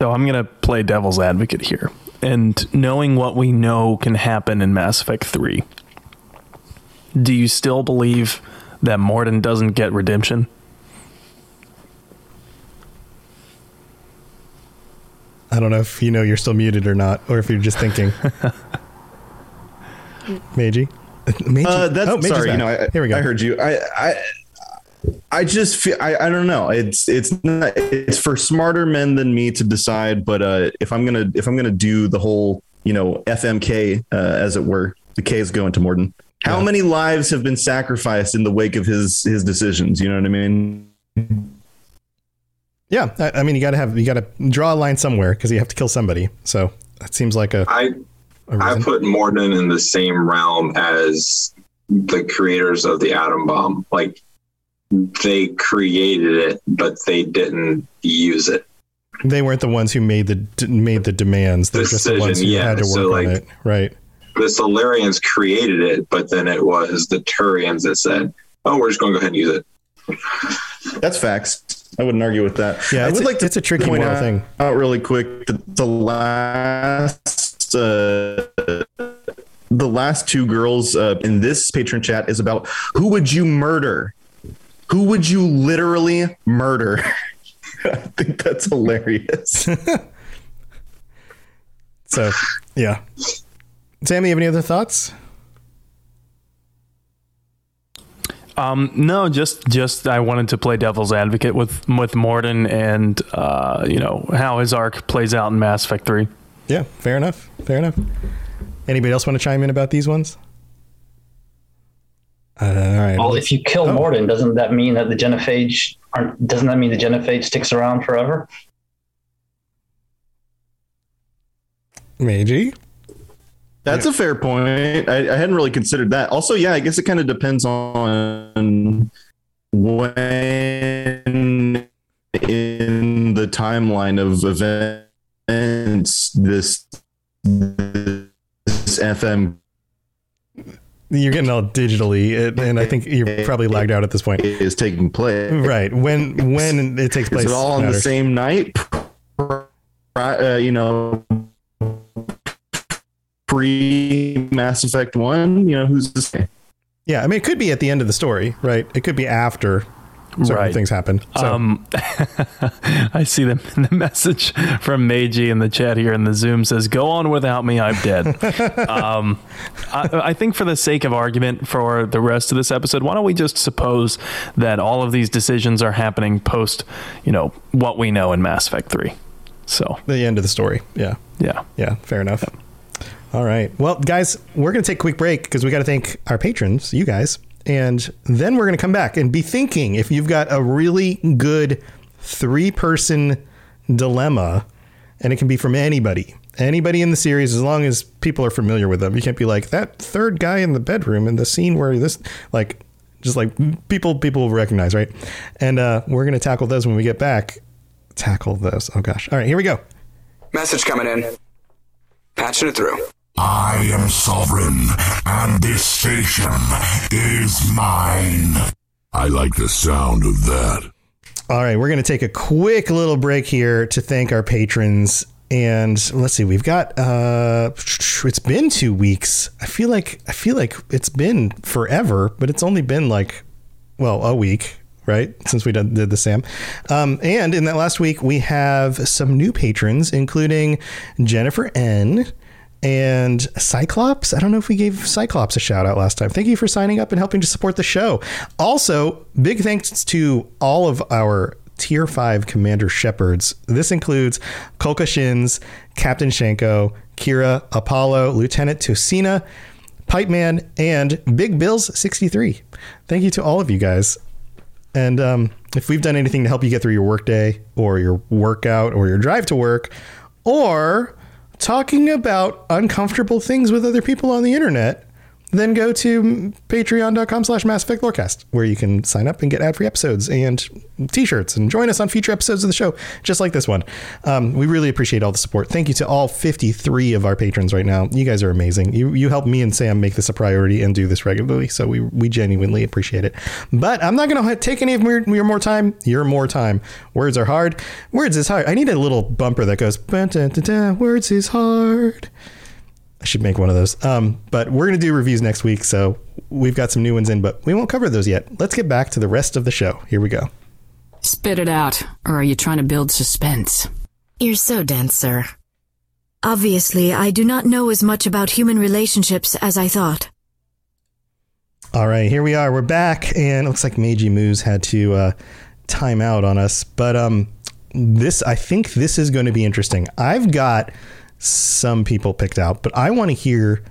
So I'm going to play devil's advocate here. And knowing what we know can happen in Mass Effect 3, do you still believe that Mordin doesn't get redemption? I don't know if you know you're still muted or not, or if you're just thinking. Meiji. Meiji. Uh, that's oh, Meiji's sorry. back. You know, I, Here we go. I heard you. I, I, I just feel. I, I don't know. It's it's not, it's for smarter men than me to decide. But uh, if I'm gonna if I'm gonna do the whole you know FMK uh, as it were, the K is going to Mordin. How many lives have been sacrificed in the wake of his his decisions? You know what I mean? Yeah, I, I mean, you got to have you got to draw a line somewhere because you have to kill somebody. So that seems like a. I I put Mordin in the same realm as the creators of the atom bomb. Like they created it, but they didn't use it. They weren't the ones who made the made the demands. They're just the ones who yeah. had to So, work on like- it, right? The Salarians created it, but then it was the Turians that said, "Oh, we're just going to go ahead and use it." That's facts. I wouldn't argue with that. Yeah, I it's would a- like to it's a tricky point moral out, thing. out really quick that the last uh, the last two girls uh, in this Patreon chat is about who would you murder? Who would you literally murder? I think that's hilarious. So, yeah. Sammy, you have any other thoughts? Um, no, just just I wanted to play devil's advocate with with Mordin and uh, you know how his arc plays out in Mass Effect 3. Yeah, fair enough. Fair enough. Anybody else want to chime in about these ones? Uh, all right. Well, if you kill Oh. Mordin, doesn't that mean that the genophage aren't? Doesn't that mean the genophage sticks around forever? Meiji. That's a fair point. I, I hadn't really considered that. Also, yeah, I guess it kind of depends on when in the timeline of events this this FM You're getting all digitally, and I think you're probably lagged out at this point. is taking place. Right. When when it takes place. Is it all on the same night? Uh, you know, pre Mass Effect One. You know, who's to say? Yeah, I mean, it could be at the end of the story, right? It could be after certain Right. things happen. So, Um, I see the, the message from Meiji in the chat here in the Zoom says, "Go on without me, I'm dead." um, I, I think for the sake of argument for the rest of this episode, why don't we just suppose that all of these decisions are happening post, you know, what we know in Mass Effect Three. So the end of the story. Yeah. Yeah. Yeah. Fair enough. All right. Well, guys, we're going to take a quick break because we got to thank our patrons, you guys. And then we're going to come back and be thinking if you've got a really good three person dilemma, and it can be from anybody, anybody in the series, as long as people are familiar with them. You can't be like that third guy in the bedroom in the scene where this, like, just like people people will recognize, right? And uh, we're going to tackle those when we get back. Tackle those. Oh, gosh. All right, here we go. Message coming in. Patching it through. I am sovereign, and this station is mine. I like the sound of that. All right, we're going to take a quick little break here to thank our patrons. And let's see, we've got uh it's been 2 weeks. I feel like I feel like it's been forever, but it's only been like well, a week. right? Since we did, the Sam. Um, and in that last week, we have some new patrons, including Jennifer N. And Cyclops. I don't know if we gave Cyclops a shout out last time. Thank you for signing up and helping to support the show. Also, big thanks to all of our tier five commander shepherds. This includes Kolka Shins, Captain Shanko, Kira, Apollo, Lieutenant Tosina, Pipe Man, and Big Bills 63. Thank you to all of you guys. And um, if we've done anything to help you get through your workday or your workout or your drive to work or talking about uncomfortable things with other people on the internet, then go to patreon.com slash Mass Effect Lorecast, where you can sign up and get ad-free episodes and t-shirts and join us on future episodes of the show, just like this one. Um, we really appreciate all the support. Thank you to all 53 of our patrons right now. You guys are amazing. You you help me and Sam make this a priority and do this regularly, so we, we genuinely appreciate it. But I'm not going to take any of your, your more time, your more time. Words are hard. Words is hard. I need a little bumper that goes, words is hard. I should make one of those. Um, but we're going to do reviews next week, so we've got some new ones in, but we won't cover those yet. Let's get back to the rest of the show. Here we go. Spit it out, or are you trying to build suspense? You're so dense, sir. Obviously, I do not know as much about human relationships as I thought. All right, here we are. We're back, and it looks like Meiji Moose had to uh, time out on us. But um, this, I think, this is going to be interesting. I've got some people picked out, but I want to hear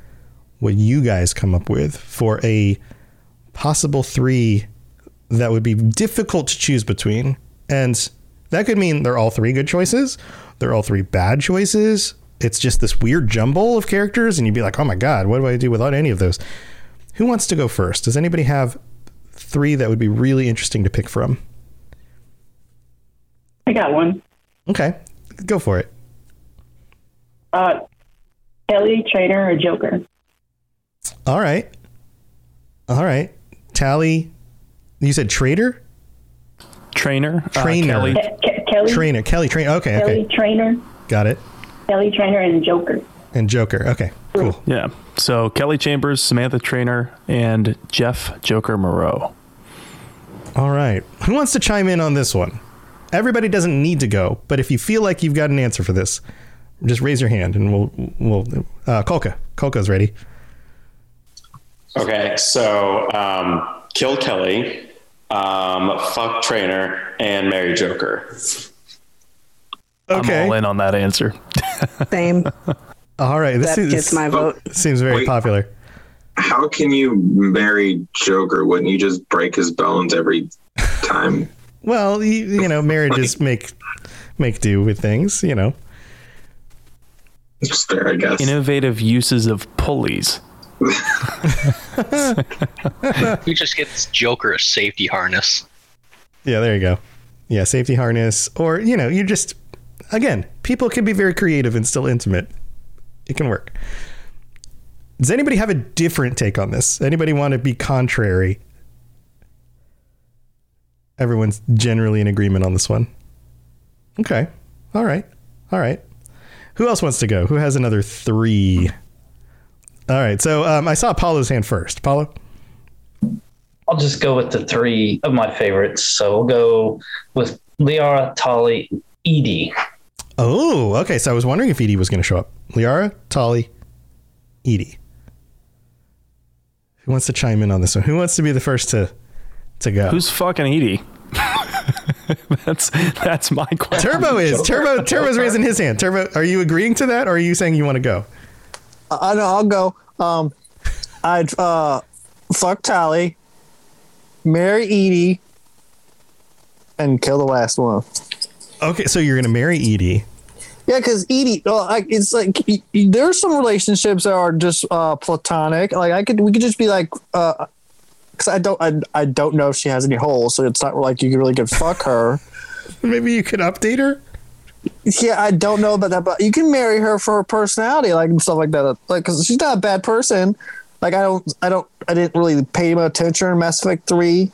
what you guys come up with for a possible three that would be difficult to choose between. And that could mean they're all three good choices, they're all three bad choices. It's just this weird jumble of characters, and you'd be like, oh my God, what do I do without any of those? Who wants to go first? Does anybody have three that would be really interesting to pick from? I got one. Okay, go for it. Uh, Kelly, Traynor, or Joker? All right. All right. Tally, you said trader? Traynor. Uh, Traynor. Kelly. Ke- Ke- Kelly, Traynor. Kelly Traynor. Okay, Kelly, okay. Traynor, Got it. Kelly, Traynor, and Joker. And Joker. Okay, cool. Yeah. So Kelly Chambers, Samantha Traynor, and Jeff Joker Moreau. All right. Who wants to chime in on this one? Everybody doesn't need to go, but if you feel like you've got an answer for this, just raise your hand and we'll we'll uh Kolka. Kolka's ready. Okay, so um, kill Kelly, um, fuck Traynor, and marry Joker. Okay. I'm all in on that answer. Same. All right. This That is, gets my vote. Seems very Wait. popular. How can you marry Joker? Wouldn't you just break his bones every time? Well, you, you know, marriages make make do with things, you know. It's fair, I guess. Innovative uses of pulleys. Who just gets Joker a safety harness? Yeah, there you go. Yeah, safety harness or, you know, you just again, people can be very creative and still intimate. It can work. Does anybody have a different take on this? Anybody want to be contrary? Everyone's generally in agreement on this one. Okay. All right. All right. Who else wants to go? Who has another three? All right. So um, I saw Paulo's hand first. Paulo? I'll just go with the three of my favorites. So we'll go with Liara, Tali, EDI. Oh, okay. So I was wondering if EDI was going to show up. Liara, Tali, EDI. Who wants to chime in on this one? Who wants to be the first to to go? Who's fucking EDI? that's that's my question. Turbo is Turbo. Turbo's raising his hand. Turbo, are you agreeing to that, or are you saying you want to go? I know. I'll go. Um, I'd uh, fuck Tali, marry EDI, and kill the last one. Okay, so you're gonna marry EDI. Yeah, because EDI, well, like it's like y- y- there's some relationships that are just uh, platonic. Like I could, we could just be like, because I don't, I, I don't know if she has any holes, so it's not like you really could fuck her. Maybe you could update her. Yeah, I don't know about that, but you can marry her for her personality, like and stuff like that. Like, because she's not a bad person. Like, I don't, I don't, I didn't really pay much attention in Mass Effect Three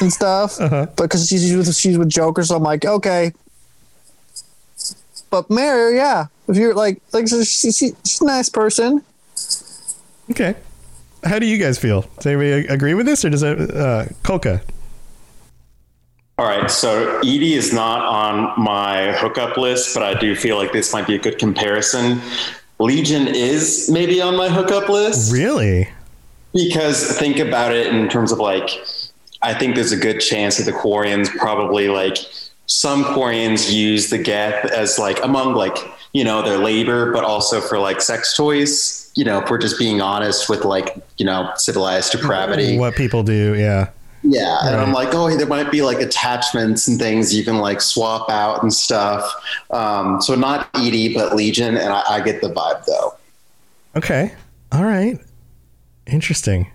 and stuff, uh-huh. but because she's with she's with Joker, so I'm like, okay. But marry her, yeah. If you're like, like she, she, she's a nice person. Okay. How do you guys feel? Does anybody agree with this, or does it, uh, Kolka? All right, so EDI is not on my hookup list, but I do feel like this might be a good comparison. Legion is maybe on my hookup list. Really? Because think about it in terms of like, I think there's a good chance that the Quarians probably like some Quarians use the Geth as like among like you know their labor, but also for like sex toys. You know, if we're just being honest with like you know civilized depravity. What people do, yeah. Yeah, and I'm like, oh, there might be like attachments and things you can like swap out and stuff. Um, so not EDI, but Legion, and I, I get the vibe though. Okay. All right. Interesting.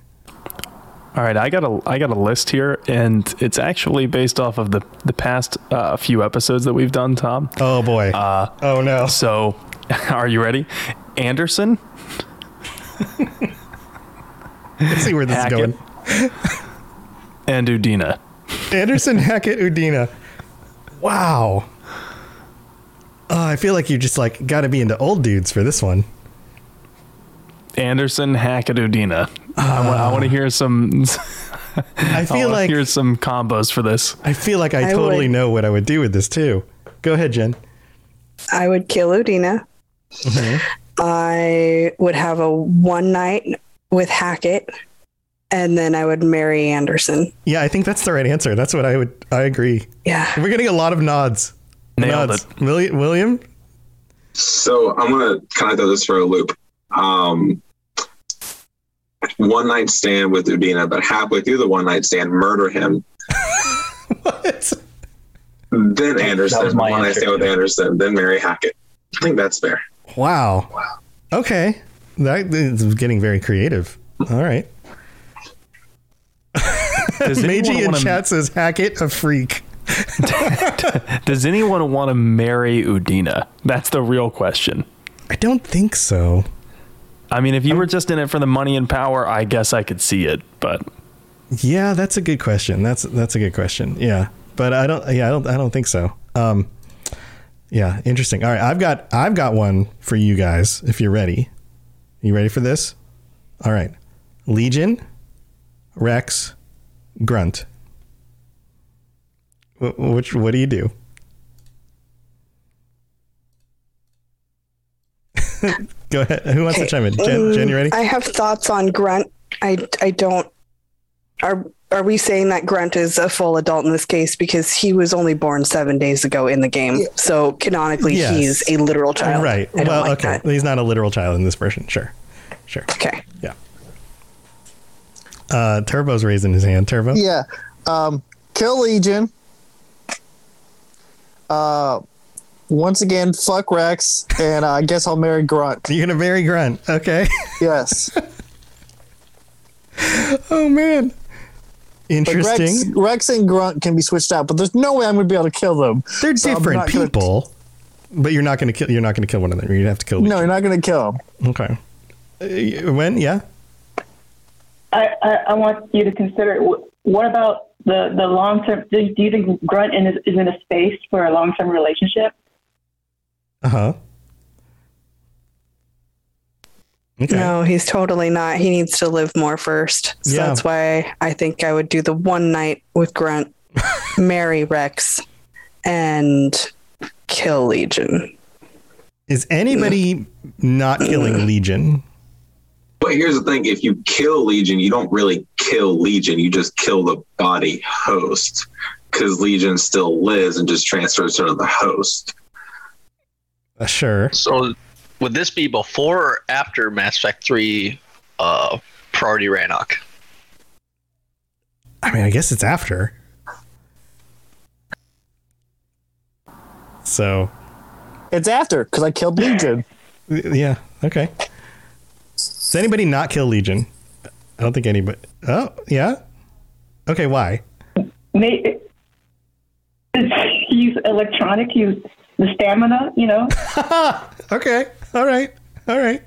All right, I got a I got a list here, and it's actually based off of the the past uh, few episodes that we've done. Tom. Oh boy. Uh, oh no. So, are you ready? Anderson. Let's see where this Hackett, is going. and Udina. Anderson, Hackett, Udina. Wow. Oh, I feel like you just like got to be into old dudes for this one. Anderson, Hackett, Udina. I want to hear some. I feel wanna like- hear some combos for this. I feel like I, I totally would- know what I would do with this too. Go ahead, Jen. I would kill Udina. Mm-hmm. I would have a one night with Hackett, and then I would marry Anderson. Yeah, I think that's the right answer. That's what I would. I agree. Yeah, we're getting a lot of nods. Nailed nods. William. William. So I'm gonna kind of throw this for a loop. Um, one night stand with Udina, but halfway through the one night stand, murder him. what? Then was Anderson, my one night answer, stand with Anderson, then marry Hackett. I think that's fair. Wow. Okay. That is getting very creative. All right. Does Meiji in chat says Hackett a freak. Does anyone want to marry Udina? That's the real question. I don't think so. I mean, if you were just in it for the money and power, I guess I could see it, but Yeah, that's a good question. That's that's a good question. Yeah, but I don't. Yeah, I don't. I don't think so. Um, yeah, interesting. All right, I've got I've got one for you guys. If you're ready, you ready for this? All right, Legion, Wrex, Grunt. Wh- Which what do you do? Go ahead. Who wants to chime in? Jen, Jen, you ready? Um, I have thoughts on Grunt. I I don't. Are are we saying that Grunt is a full adult in this case because he was only born seven days ago in the game? So canonically, Yes. he's a literal child. Right. I don't Well, like okay. that. He's not a literal child in this version. Sure. Sure. Okay. Yeah. Uh, Turbo's raising his hand. Turbo. Yeah. Um, kill Legion. Uh, once again, fuck Wrex, and uh, I guess I'll marry Grunt. You're gonna marry Grunt, okay? Yes. oh man. Like Interesting. Wrex, Wrex and Grunt can be switched out, but there's no way I'm going to be able to kill them. They're So different not gonna- people, but you're not gonna kill. You're not gonna kill one of them. You'd have to kill. no, you're not going to kill them. Okay. Uh, when? Yeah. I, I, I want you to consider what about the, the long term? Do, do you think Grunt in, is, is in a space for a long term relationship? Uh huh. Okay. No, he's totally not. He needs to live more first. So Yeah. that's why I think I would do the one night with Grunt, marry Wrex, and kill Legion. Is anybody not killing Legion? But here's the thing: if you kill Legion, you don't really kill Legion. You just kill the body host because Legion still lives and just transfers to the host. Uh, sure. So, would this be before or after Mass Effect 3 uh, Priority Rannoch? I mean, I guess it's after. So. It's after because I killed Legion. Yeah. Okay. Does anybody not kill Legion? I don't think anybody. Oh, yeah. Okay. Why? May, he's electronic. He's the stamina, you know. Okay. All right. All right.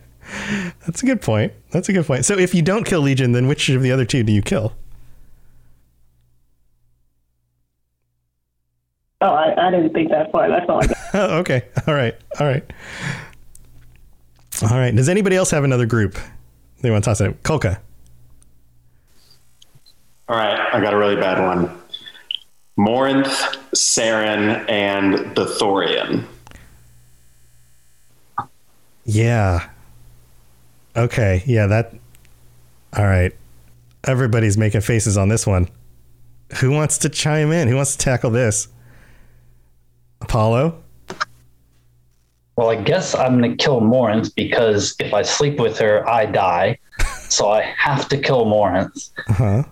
That's a good point. That's a good point. So if you don't kill Legion, then which of the other two do you kill? Oh, I, I didn't think that far. That's all I got. Oh, okay. All right. All right. All right. Does anybody else have another group they want to toss out? Kolka. All right, I got a really bad one. Morinth, Saren, and the Thorian. Yeah. Okay. Yeah, that. All right. Everybody's making faces on this one. Who wants to chime in? Who wants to tackle this? Apollo? Well, I guess I'm going to kill Morinth because if I sleep with her, I die. So I have to kill Morinth. Uh-huh.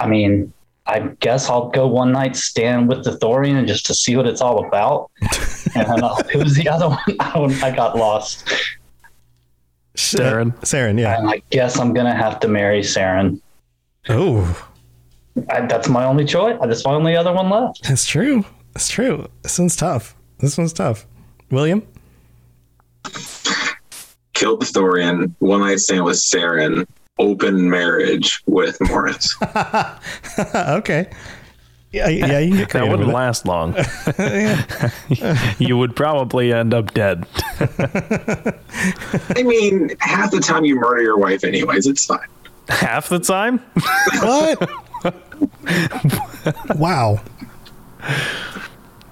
I mean, I guess I'll go one night stand with the Thorian just to see what it's all about. and then I'll, who was the other one? I, don't- I got lost. Saren. Saren, yeah. And I guess I'm going to have to marry Saren. Oh. That's my only choice. That's my only other one left. That's true. That's true. This one's tough. This one's tough. William? Killed the Thorian, one night stand with Saren, open marriage with Morris. okay. Yeah, yeah, you can get that wouldn't with it. last long. you would probably end up dead. I mean, half the time you murder your wife, anyways. It's fine. Half the time? what? wow.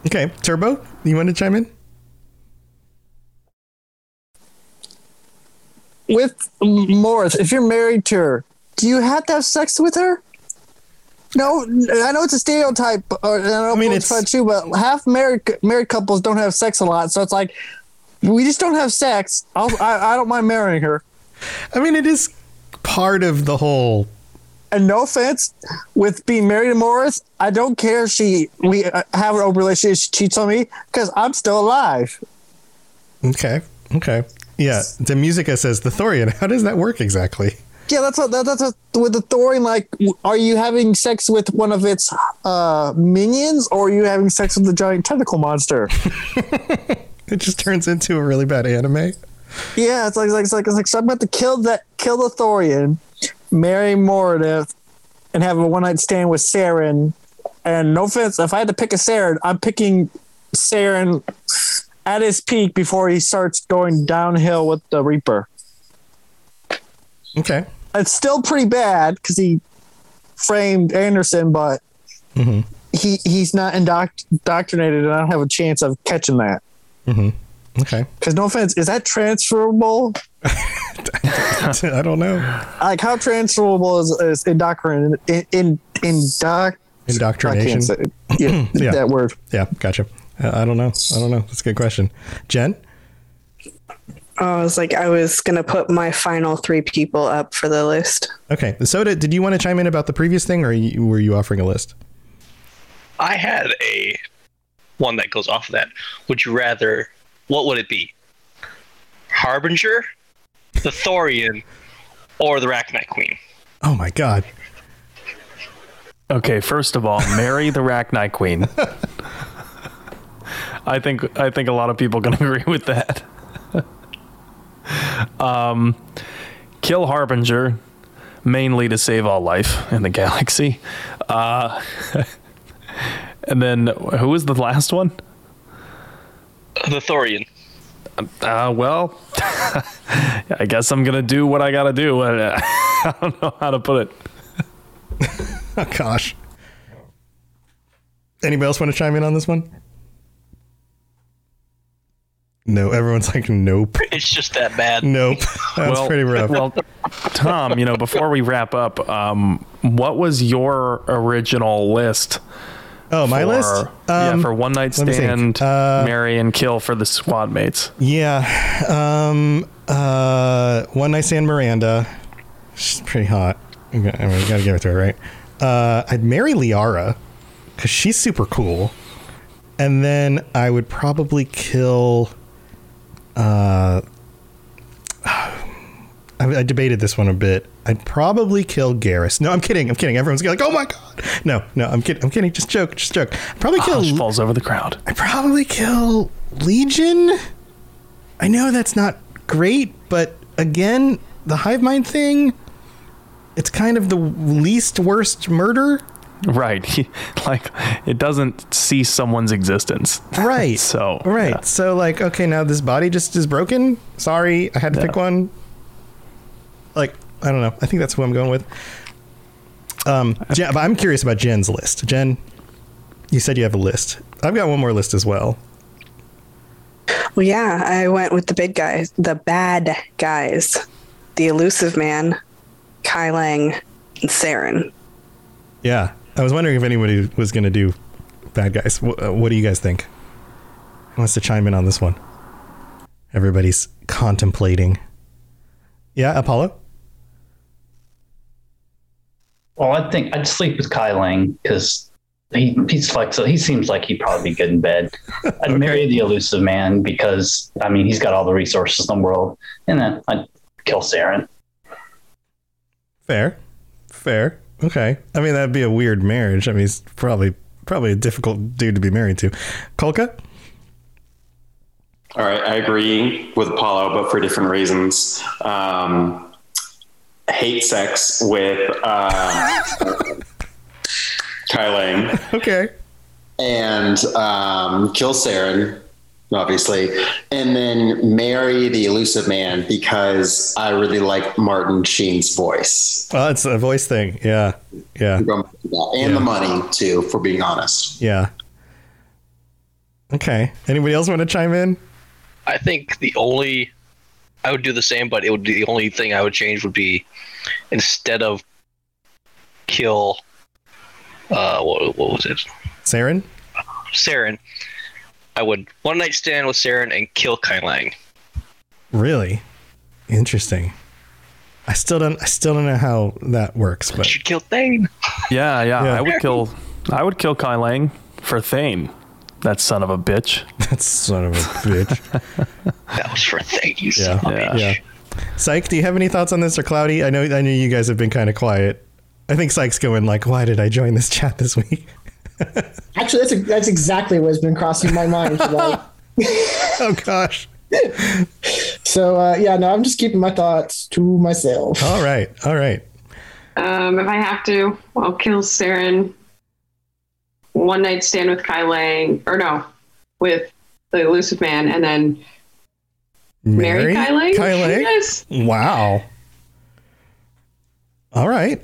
Okay, Turbo, you want to chime in? With Morris, if you're married to her, do you have to have sex with her? No, I know it's a stereotype. Or, I, don't I mean, it's fun too, but half married married couples don't have sex a lot, so it's like we just don't have sex. I'll, I I don't mind marrying her. I mean, it is part of the whole. And no offense, with being married to Morris, I don't care if she we uh, have an open relationship. She cheats on me because I'm still alive. Okay. Okay. Yeah. The Musica says the Thorian. How does that work exactly? Yeah, that's what that, that's what, with the Thorian. Like, are you having sex with one of its uh, minions, or are you having sex with the giant tentacle monster? It just turns into a really bad anime. Yeah, it's like it's like it's like, it's like so I'm about to kill that kill the Thorian, marry Moradith, and have a one night stand with Saren. And no offense, if I had to pick a Saren, I'm picking Saren at his peak before he starts going downhill with the Reaper. Okay. It's still pretty bad because he framed Anderson, but Mm-hmm. he he's not indoct- indoctrinated, and I don't have a chance of catching that. Mm-hmm. Okay. Because no offense, is that transferable? I don't know. Like how transferable is, is indoctrination? In, in, indoc- Indoctrination. I can't say it. Yeah, Yeah. that word. Yeah, gotcha. I don't know. I don't know. That's a good question. Jen? I was like, I was gonna put my final three people up for the list. Okay. Soda, did you want to chime in about the previous thing, or were you offering a list? I had a one that goes off of that. Would you rather? What would it be? Harbinger, the Thorian, or the Arachnite Queen? Oh my god. Okay, first of all, marry the Arachnite Queen. I think I think a lot of people can agree with that. um, kill Harbinger, mainly to save all life in the galaxy. Uh, and then who was the last one? The Thorian. Uh, well, I guess I'm gonna do what I gotta do. I, I don't know how to put it. Oh gosh. Anybody else want to chime in on this one? No, everyone's like, nope, It's just that bad. nope. That's well, pretty rough. Well, Tom, you know, before we wrap up, um, what was your original list? Oh, my for- list? yeah, Um, for one night let me think. stand, Uh, marry and kill for the squad mates. Yeah. Um. Uh. One night stand Miranda. She's pretty hot. I mean, we gotta give it to her, right? Uh. I'd marry Liara because she's super cool, and then I would probably kill. Uh. I, I debated this one a bit. I'd probably kill Garrus. No, I'm kidding. I'm kidding. Everyone's like, "Oh my god!" No, no, I'm kidding. I'm kidding. Just joke. Just joke. I'd probably kill. Hush falls over the crowd. I probably kill Legion. I know that's not great, but again, the hive mind thing, it's kind of the least worst murder. Right. like it doesn't cease someone's existence. Right. so Right. So like, okay, now this body just is broken. Sorry, I had to pick one. Like, I don't know. I think that's who I'm going with. Um, Jen, but I'm curious about Jen's list. Jen, you said you have a list. I've got one more list as well. Well, yeah, I went with the big guys, the bad guys, the Illusive Man, Kai Leng, and Saren. Yeah, I was wondering if anybody was going to do bad guys. What, uh, what do you guys think? Who wants to chime in on this one? Everybody's contemplating. Yeah, Apollo. Well, I think I'd sleep with Kai Leng because he he's flexible. He seems like he'd probably be good in bed. I'd marry the Illusive Man because I mean he's got all the resources in the world, and then I'd kill Saren. Fair, fair. Okay. I mean, that'd be a weird marriage. I mean, he's probably probably a difficult dude to be married to. Kolka. All right, I agree with Apollo, but for different reasons. Um, hate sex with uh, Kai Leng. Okay. And um, kill Saren, obviously, and then marry the Illusive Man because I really like Martin Sheen's voice. Well, it's a voice thing. Yeah. Yeah. And the money, too, for being honest. Yeah. Okay. Anybody else want to chime in? I think the only I would do the same, but it would be the only thing I would change would be instead of kill uh what, what was it? Saren? Saren. I would one night stand with Saren and kill Kai Leng. Really? Interesting. I still don't I still don't know how that works, but you should kill Thane. Yeah, yeah, Yeah. I would kill. I would kill Kai Leng for Thane. That son of a bitch. That son of a bitch. that was for Thane. You yeah. son of a Yeah. bitch. yeah. Syke, do you have any thoughts on this or Cloudy? I know I know you guys have been kind of quiet. I think Syke's going like, why did I join this chat this week? Actually, that's a, that's exactly what's been crossing my mind. Like, oh gosh. so uh, yeah, no, I'm just keeping my thoughts to myself. All right. All right. Um, if I have to, I'll kill Saren. One night stand with Kai Leng, or no, with the Illusive Man, and then marry, Kai Leng. Kai Leng? Yes. Wow. All right.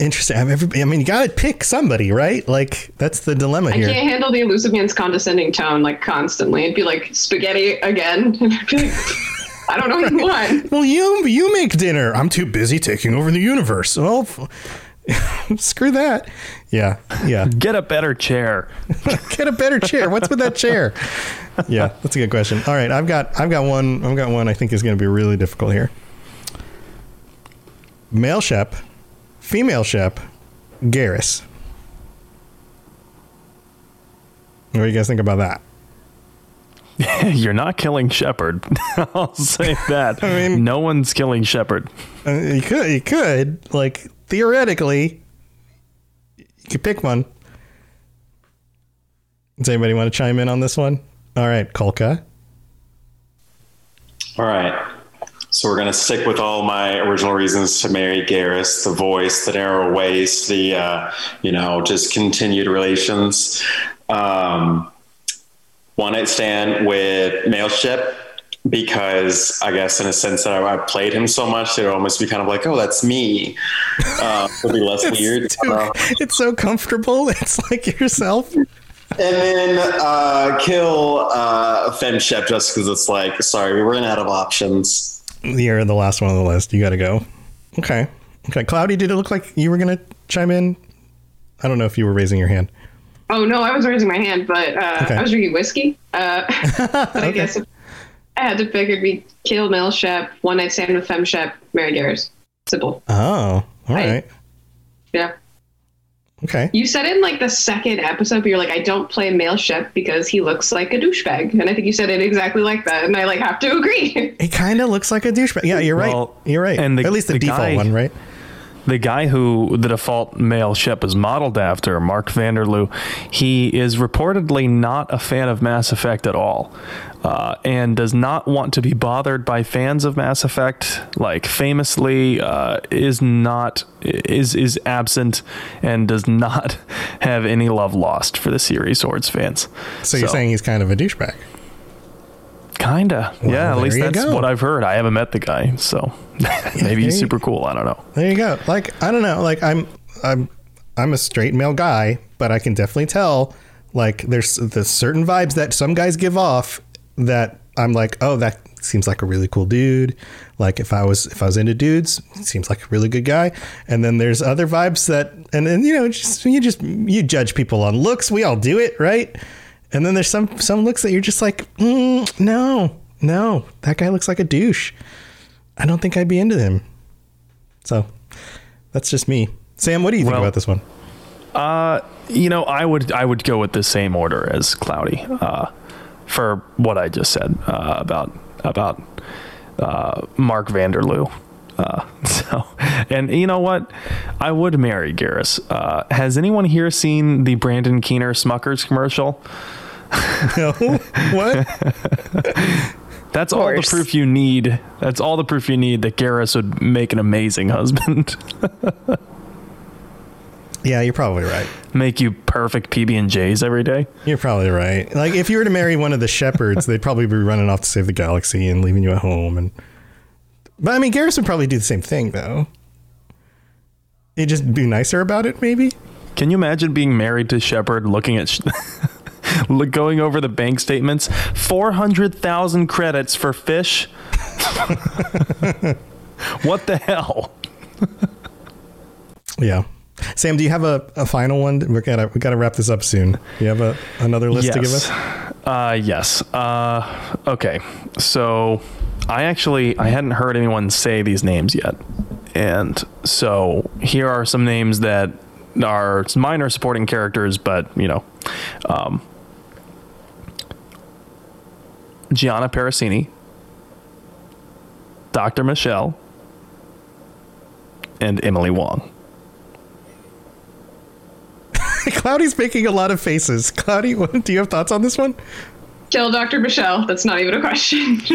Interesting. I mean, I mean, you got to pick somebody, right? Like that's the dilemma here. I here. can't handle the Illusive Man's condescending tone like constantly. It'd be like spaghetti again. And I'd be like, I don't know what you want. Well, you you make dinner. I'm too busy taking over the universe. Well, f- screw that. Yeah, yeah. Get a better chair. Get a better chair. What's with that chair? Yeah, that's a good question. All right, I've got I've got one. I've got one. I think is going to be really difficult here. Male Shep, female Shep, Garrus. What do you guys think about that? You're not killing Shepard. I'll say that. I mean, no one's killing Shepard. You could, you could, like theoretically, you could pick one. Does anybody want to chime in on this one? All right, Kolka. All right. So we're gonna stick with all my original reasons to marry Garrus, the voice, the narrow waist, the uh, you know just continued relations. Um, one night stand with male Shep because I guess in a sense that I, I played him so much, it would almost be kind of like, oh, that's me. Uh, it'd be less weird. Uh, It's so comfortable. It's like yourself. and then uh, kill uh, Fem Shep just because it's like, sorry, we ran out of options. You're the last one on the list. You got to go. Okay. Okay. Cloudy, did it look like you were going to chime in? I don't know if you were raising your hand. Oh no, I was raising my hand, but uh, Okay. I was drinking whiskey. Uh, but I guess I had to pick, it'd be kill Mel Shep, one night stand with Fem Shep, marry Garrus. Simple. Oh, all right. Yeah. Okay. You said in like the second episode, but you're like, I don't play male Shep because he looks like a douchebag, and I think you said it exactly like that, and I like have to agree. It kind of looks like a douchebag. Yeah, you're right. Well, you're right. and the- At least the, the default guy- one, right? The guy who the default male Shep is modeled after, Mark Vanderloo, he is reportedly not a fan of Mass Effect at all, uh, and does not want to be bothered by fans of Mass Effect. Like famously, uh, is not is is absent and does not have any love lost for the series or its fans. So, you're saying he's kind of a douchebag. Kinda. Well, yeah, at least that's go. what I've heard. I haven't met the guy, so maybe he's super cool. I don't know. There you go. Like I don't know. Like I'm I'm I'm a straight male guy, but I can definitely tell like there's the certain vibes that some guys give off that I'm like, oh, that seems like a really cool dude. Like if I was if I was into dudes, seems like a really good guy. And then there's other vibes that and then you know just you just you judge people on looks. We all do it, right? And then there's some some looks that you're just like, mm, no, no, that guy looks like a douche. I don't think I'd be into him. So that's just me. Sam, what do you think Well- about this one? Uh, you know, I would I would go with the same order as Cloudy. Uh, for what I just said uh, about about uh, Mark Vanderloo. Uh, so, and you know what? I would marry Garrus. Uh, has anyone here seen the Brandon Keener Smuckers commercial? No. What? That's all the proof you need. That's all the proof you need that Garrus would make an amazing husband. Yeah, you're probably right. make you perfect PB and J's every day. You're probably right. Like if you were to marry one of the Shepards, they'd probably be running off to save the galaxy and leaving you at home. And but I mean, Garrus would probably do the same thing though. He'd just be nicer about it, maybe. Can you imagine being married to Shepard, looking at, sh- look- going over the bank statements? Four hundred thousand credits for fish. what the hell? Yeah. Sam, do you have a, a final one? We gotta we gotta wrap this up soon. You have a another list to give us? Uh, yes. Uh, okay. So I actually I hadn't heard anyone say these names yet, and so here are some names that are minor supporting characters, but you know, um, Gianna Parasini, Dr. Michel, and Emily Wong. Cloudy's making a lot of faces. Cloudy, what, do you have thoughts on this one? Kill Dr. Michel. That's not even a question.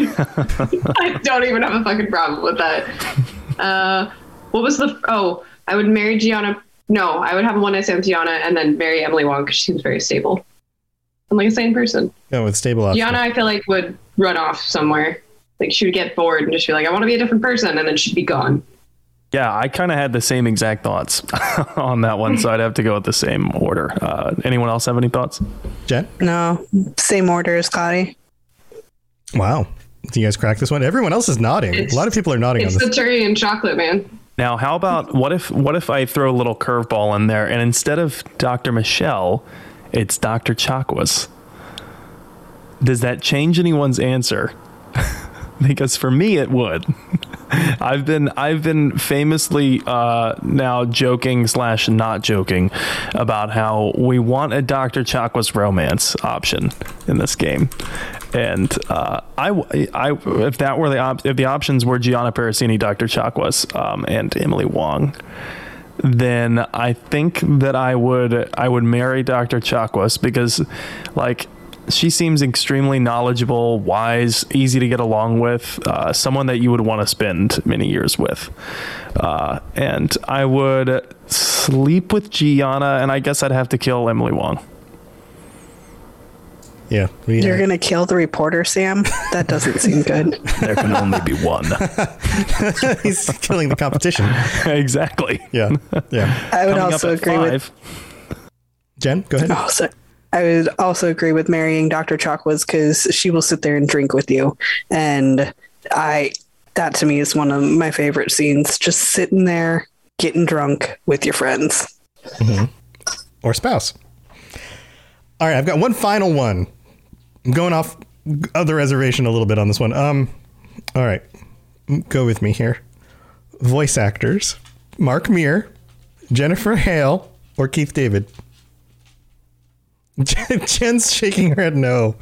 I don't even have a fucking problem with that. Uh, what was the? Oh, I would marry Gianna. No, I would have a one night stand with Gianna and then marry Emily Wong because she seems very stable. I'm like a sane person. Go with stable option. Gianna, I feel like would run off somewhere. Like she would get bored and just be like, I want to be a different person, and then she'd be gone. Yeah, I kind of had the same exact thoughts on that one, so I'd have to go with the same order. Uh, anyone else have any thoughts? Jen? No, same order as Cloudy. Wow. Do you guys crack this one? Everyone else is nodding. It's- a lot of people are nodding on It's this. the cherry and chocolate, man. Now, how about what if what if I throw a little curveball in there, and instead of Dr. Michel, it's Dr. Chakwas? Does that change anyone's answer? because for me, it would. I've been I've been famously uh, now joking slash not joking about how we want a Dr. Chakwas romance option in this game, and uh, I, I if that were the op- if the options were Gianna Parasini, Dr. Chakwas, um, and Emily Wong, then I think that I would I would marry Dr. Chakwas because like she seems extremely knowledgeable, wise, easy to get along with, uh, someone that you would want to spend many years with. Uh, and I would sleep with Gianna, and I guess I'd have to kill Emily Wong. Yeah. we- You're gonna kill the reporter, Sam? That doesn't seem good. There can only be one. He's killing the competition. exactly. Yeah. Yeah. I would Coming also at agree with. Jen, go ahead. Oh, so- I would also agree with marrying Dr. Chakwas because she will sit there and drink with you, and I that to me is one of my favorite scenes. Just sitting there getting drunk with your friends. Mhm. Or spouse. All right, I've got one final one. I'm going off of the reservation a little bit on this one. Um, all right, go with me here. Voice actors: Mark Meer, Jennifer Hale, or Keith David. Jen- Jen's shaking her head no.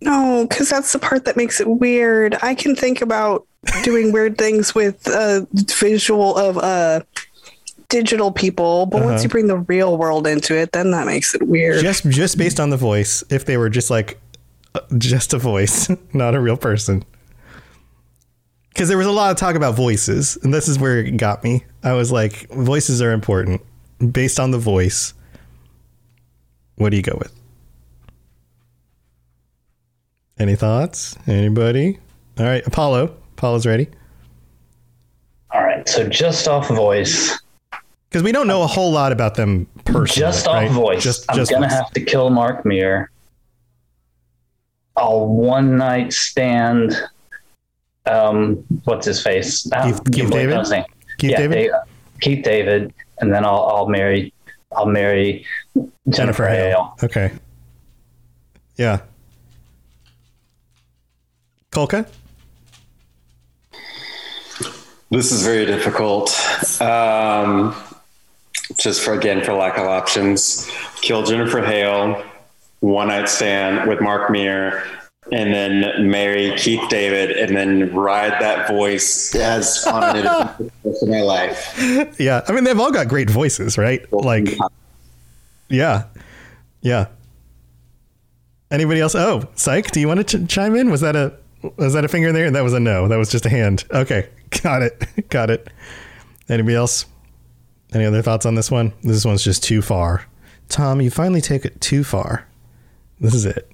No, because that's the part that makes it weird. I can think about doing weird things with a visual of uh, digital people, but once Uh-huh. you bring the real world into it, then that makes it weird. Just just based on the voice, if they were just like uh, just a voice, not a real person. Because there was a lot of talk about voices, and this is where it got me. I was like, voices are important. Based on the voice, what do you go with? Any thoughts? Anybody? All right, Apollo. Apollo's ready. All right. So just off voice. Because we don't know a whole lot about them personally. Just off right? voice. Just, I'm just gonna voice. have to kill Mark Meer. A one night stand. Um, what's his face? Ah, Keith- Keith David? his. Keith yeah, David? Da- Keith David, and then I'll I'll marry I'll marry Jennifer, Hale. Okay. Yeah. Kolka? This is very difficult. Um, just for again, for lack of options, kill Jennifer Hale, one night stand with Mark Meer, and then marry Keith David, and then ride that voice as on it for my life. yeah. I mean, they've all got great voices, right? Like, yeah. Yeah. Anybody else? Oh, Psych, do you want to ch- chime in? Was that a was that a finger in there? That was a no. That was just a hand. Okay. Got it. got it. Anybody else? Any other thoughts on this one? This one's just too far. Tom, you finally take it too far. This is it.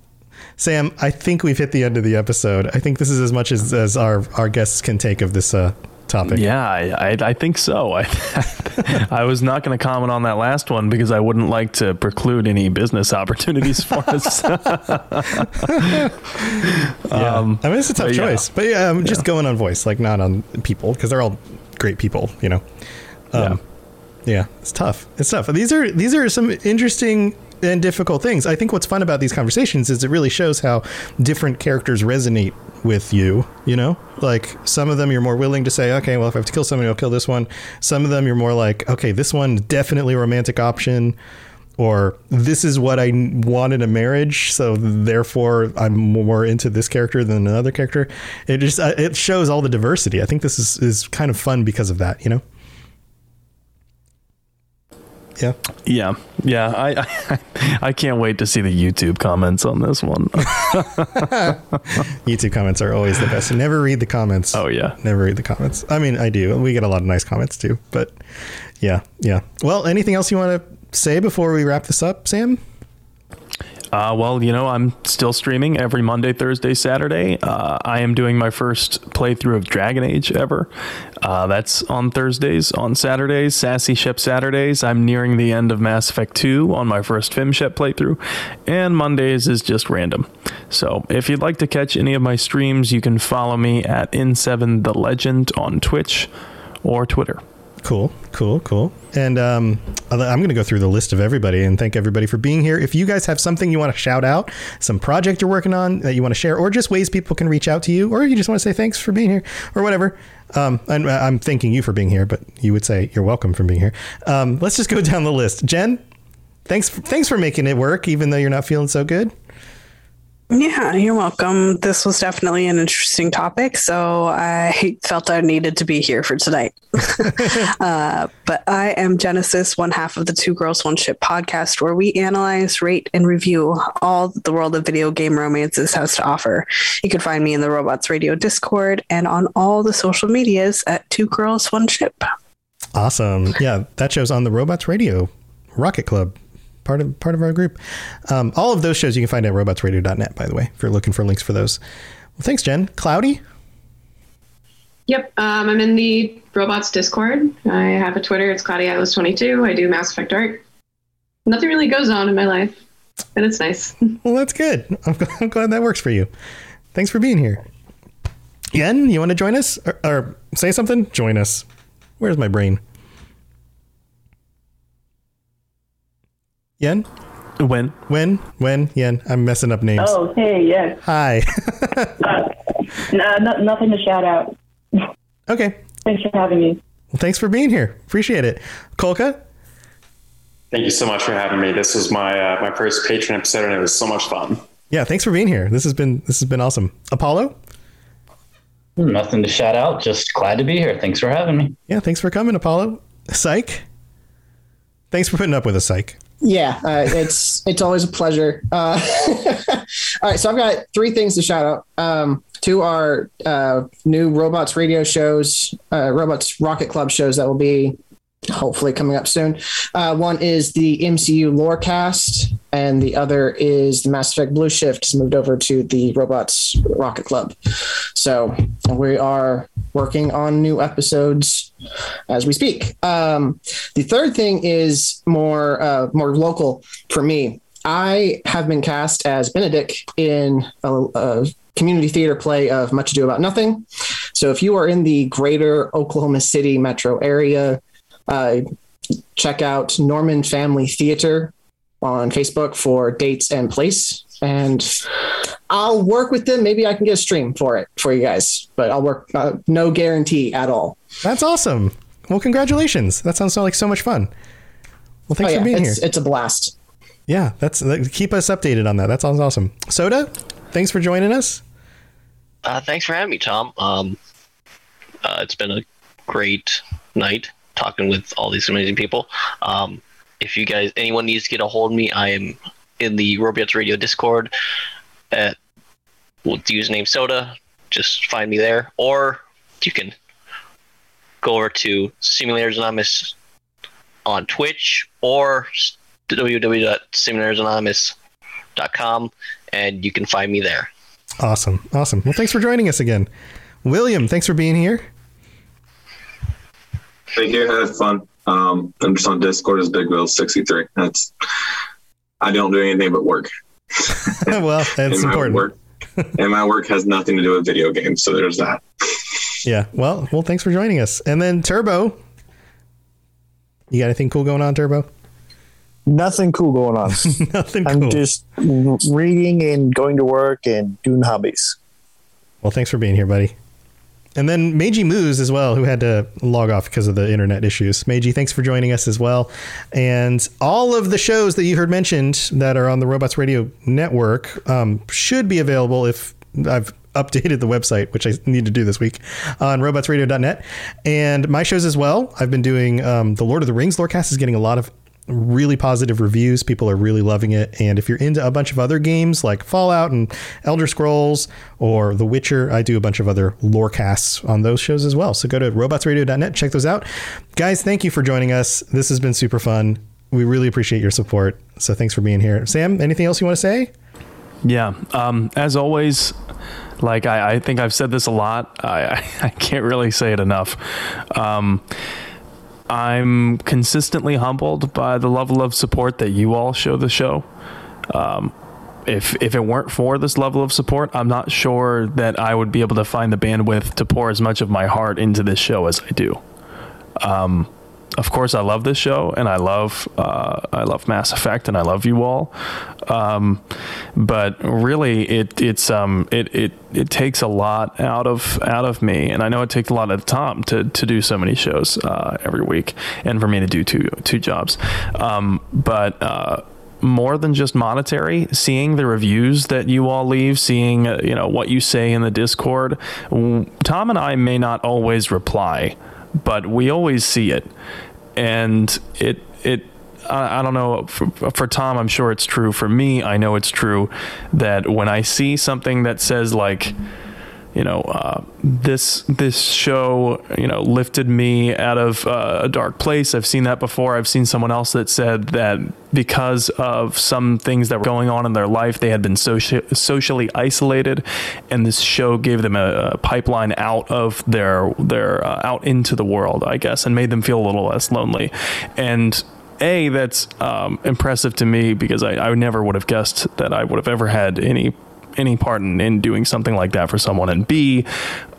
Sam, I think we've hit the end of the episode. I think this is as much as, as our, our guests can take of this uh, topic. Yeah, I, I, I think so. I, I was not going to comment on that last one because I wouldn't like to preclude any business opportunities for us. Yeah. Um, I mean, it's a tough but yeah. choice, but yeah, I'm just going on voice, like not on people, because they're all great people, you know. Um, yeah. It's tough. It's tough. These are these are some interesting and difficult things. I think what's fun about these conversations is it really shows how different characters resonate with you. You know, like some of them you're more willing to say, okay, well, if I have to kill somebody, I'll kill this one. Some of them you're more like, okay, this one definitely a romantic option or this is what I want in a marriage, so therefore I'm more into this character than another character. It just uh, it shows all the diversity. I think this is is kind of fun because of that, you know. Yeah. Yeah, yeah. I, I I can't wait to see the YouTube comments on this one. YouTube comments are always the best. Never read the comments. Oh yeah, never read the comments. I mean, I do. We get a lot of nice comments too, but yeah, yeah. Well, anything else you want to say before we wrap this up, Sam? Uh, well, you know, I'm still streaming every Monday, Thursday, Saturday. Uh, I am doing my first playthrough of Dragon Age ever. Uh, that's on Thursdays. On Saturdays, Sassy Ship Saturdays, I'm nearing the end of Mass Effect 2 on my first FemShep playthrough. And Mondays is just random. So if you'd like to catch any of my streams, you can follow me at N7 The Legend on Twitch or Twitter. Cool, cool, cool. And um, I'm going to go through the list of everybody and thank everybody for being here. If you guys have something you want to shout out, some project you're working on that you want to share, or just ways people can reach out to you, or you just want to say thanks for being here, or whatever. Um, I'm, I'm thanking you for being here, but you would say you're welcome for being here. Um, let's just go down the list. Jen, thanks, thanks for making it work, even though you're not feeling so good. Yeah, you're welcome. This was definitely an interesting topic, so I felt I needed to be here for tonight. uh, but I am Genesis, one half of the Two Girls One Ship podcast, where we analyze, rate, and review all the world of video game romances has to offer. You can find me in the Robots Radio Discord and on all the social medias at Two Girls One Ship. Awesome. Yeah, that show's on the Robots Radio Rocket Club, part of part of our group. Um, all of those shows you can find at robotsradio.net, by the way, if you're looking for links for those. Well, thanks, Jen. Cloudy? Yep, um, I'm in the robots Discord. I have a Twitter. It's Cloudy Atlas 22. I do Mass Effect art. Nothing really goes on in my life, and it's nice. Well, that's good. I'm, I'm glad that works for you. Thanks for being here. Yen, you want to join us or, or say something? Join us. Where's my brain? Yen? When? When? When? Yen. I'm messing up names. Oh, hey, yes. Hi. No, no, nothing to shout out. Okay. Thanks for having me. Well, thanks for being here. Appreciate it. Kolka? Thank you so much for having me. This was my uh, my first Patreon episode, and it was so much fun. Yeah, thanks for being here. This has been this has been awesome. Apollo? Nothing to shout out. Just glad to be here. Thanks for having me. Yeah, thanks for coming, Apollo. Psych? Thanks for putting up with us, Psych. Yeah, uh, it's it's always a pleasure. Uh, all right, so I've got three things to shout out. Um, two are uh, new robots radio shows, uh, robots rocket club shows that will be hopefully coming up soon. Uh, one is the MCU Lorecast, and the other is the Mass Effect Blue Shift moved over to the Robots Rocket Club. So we are working on new episodes as we speak. Um, the third thing is more uh, more local for me. I have been cast as Benedict in a, a community theater play of Much Ado About Nothing. So if you are in the greater Oklahoma City metro area, uh, check out Norman Family Theater on Facebook for dates and place. And I'll work with them. Maybe I can get a stream for it for you guys, but I'll work, uh, no guarantee at all. That's awesome. Well, congratulations. That sounds like so much fun. Well, thanks Oh, for being it's, here. It's a blast. Yeah, that's that, keep us updated on that. That sounds awesome. Soda, thanks for joining us. Uh, thanks for having me, Tom. Um, uh, it's been a great night talking with all these amazing people. Um, if you guys, anyone needs to get a hold of me, I am in the Robots Radio Discord at with the username Soda. Just find me there, or you can go over to Simulators Anonymous on Twitch or www.simulatorsanonymous.com, and you can find me there. Awesome, awesome. Well, thanks for joining us again, William. Thanks for being here. Thank you. Have fun. Um, I'm just on Discord as Big Will 63. That's I don't do anything but work. well, that's and my important. Work, and my work has nothing to do with video games. So there's that. Yeah. Well, well, thanks for joining us. And then Turbo, you got anything cool going on, Turbo? Nothing cool going on. Nothing I'm cool. just reading and going to work and doing hobbies. Well, thanks for being here, buddy. And then Meiji Moose as well, who had to log off because of the internet issues. Meiji, thanks for joining us as well. And all of the shows that you heard mentioned that are on the Robots Radio Network um, should be available if I've updated the website, which I need to do this week on robotsradio.net. And my shows as well. I've been doing um, the Lord of the Rings Lorecast is getting a lot of really positive reviews. People are really loving it. And if you're into a bunch of other games like Fallout and Elder Scrolls or The Witcher, I do a bunch of other lore casts on those shows as well. So go to robotsradio.net, check those out. Guys, thank you for joining us. This has been super fun. We really appreciate your support. So thanks for being here. Sam, anything else you want to say? Yeah. Um, as always, like I, I think I've said this a lot. I, I, can't really say it enough. Um, I'm consistently humbled by the level of support that you all show the show. Um, if if it weren't for this level of support, I'm not sure that I would be able to find the bandwidth to pour as much of my heart into this show as I do. Um, of course, I love this show, and I love uh, I love Mass Effect, and I love you all. Um, but really, it it's um it, it it takes a lot out of out of me, and I know it takes a lot of time to to do so many shows uh, every week, and for me to do two two jobs. Um, but uh, more than just monetary seeing the reviews that you all leave seeing uh, you know what you say in the discord tom and i may not always reply but we always see it. And it it I, don't know for, for tom i'm sure it's true. For me i know it's true that when i see something that says like you know uh, this this show you know lifted me out of uh, a dark place. I've seen that before. I've seen someone else that said that because of some things that were going on in their life they had been soci- socially isolated. And this show gave them a, a pipeline out of their their uh, out into the world i guess and made them feel a little less lonely. And a that's um, impressive to me because I, I never would have guessed that i would have ever had any any part in, in doing something like that for someone. And B,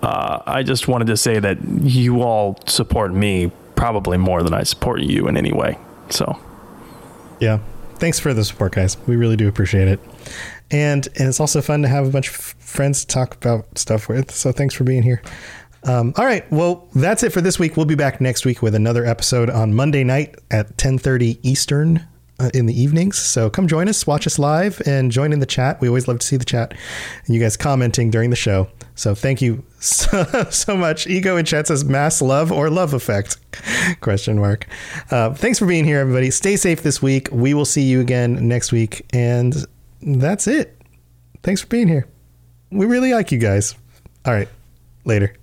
uh, I just wanted to say that you all support me probably more than I support you in any way. So, Yeah. Thanks for the support, guys. We really do appreciate it. And and it's also fun to have a bunch of friends to talk about stuff with. So thanks for being here. Um, all right. Well, that's it for this week. We'll be back next week with another episode on Monday night at 10:30 Eastern uh, in the evenings. So come join us, watch us live, and join in the chat. We always love to see the chat and you guys commenting during the show. So thank you so, so much. Ego in chat says mass love or love effect? Question mark. Uh, thanks for being here, everybody. Stay safe this week. We will see you again next week, and that's it. Thanks for being here. We really like you guys. All right, later.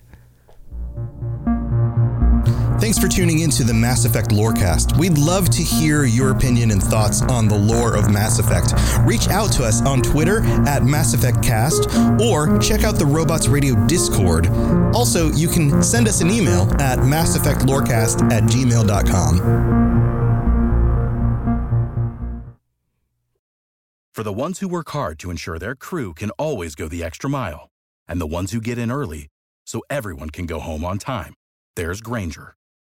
Thanks for tuning into the Mass Effect Lorecast. We'd love to hear your opinion and thoughts on the lore of Mass Effect. Reach out to us on Twitter at Mass Effect Cast or check out the Robots Radio Discord. Also, you can send us an email at masseffectlorecast at gmail.com. For the ones who work hard to ensure their crew can always go the extra mile, and the ones who get in early so everyone can go home on time, there's Grainger,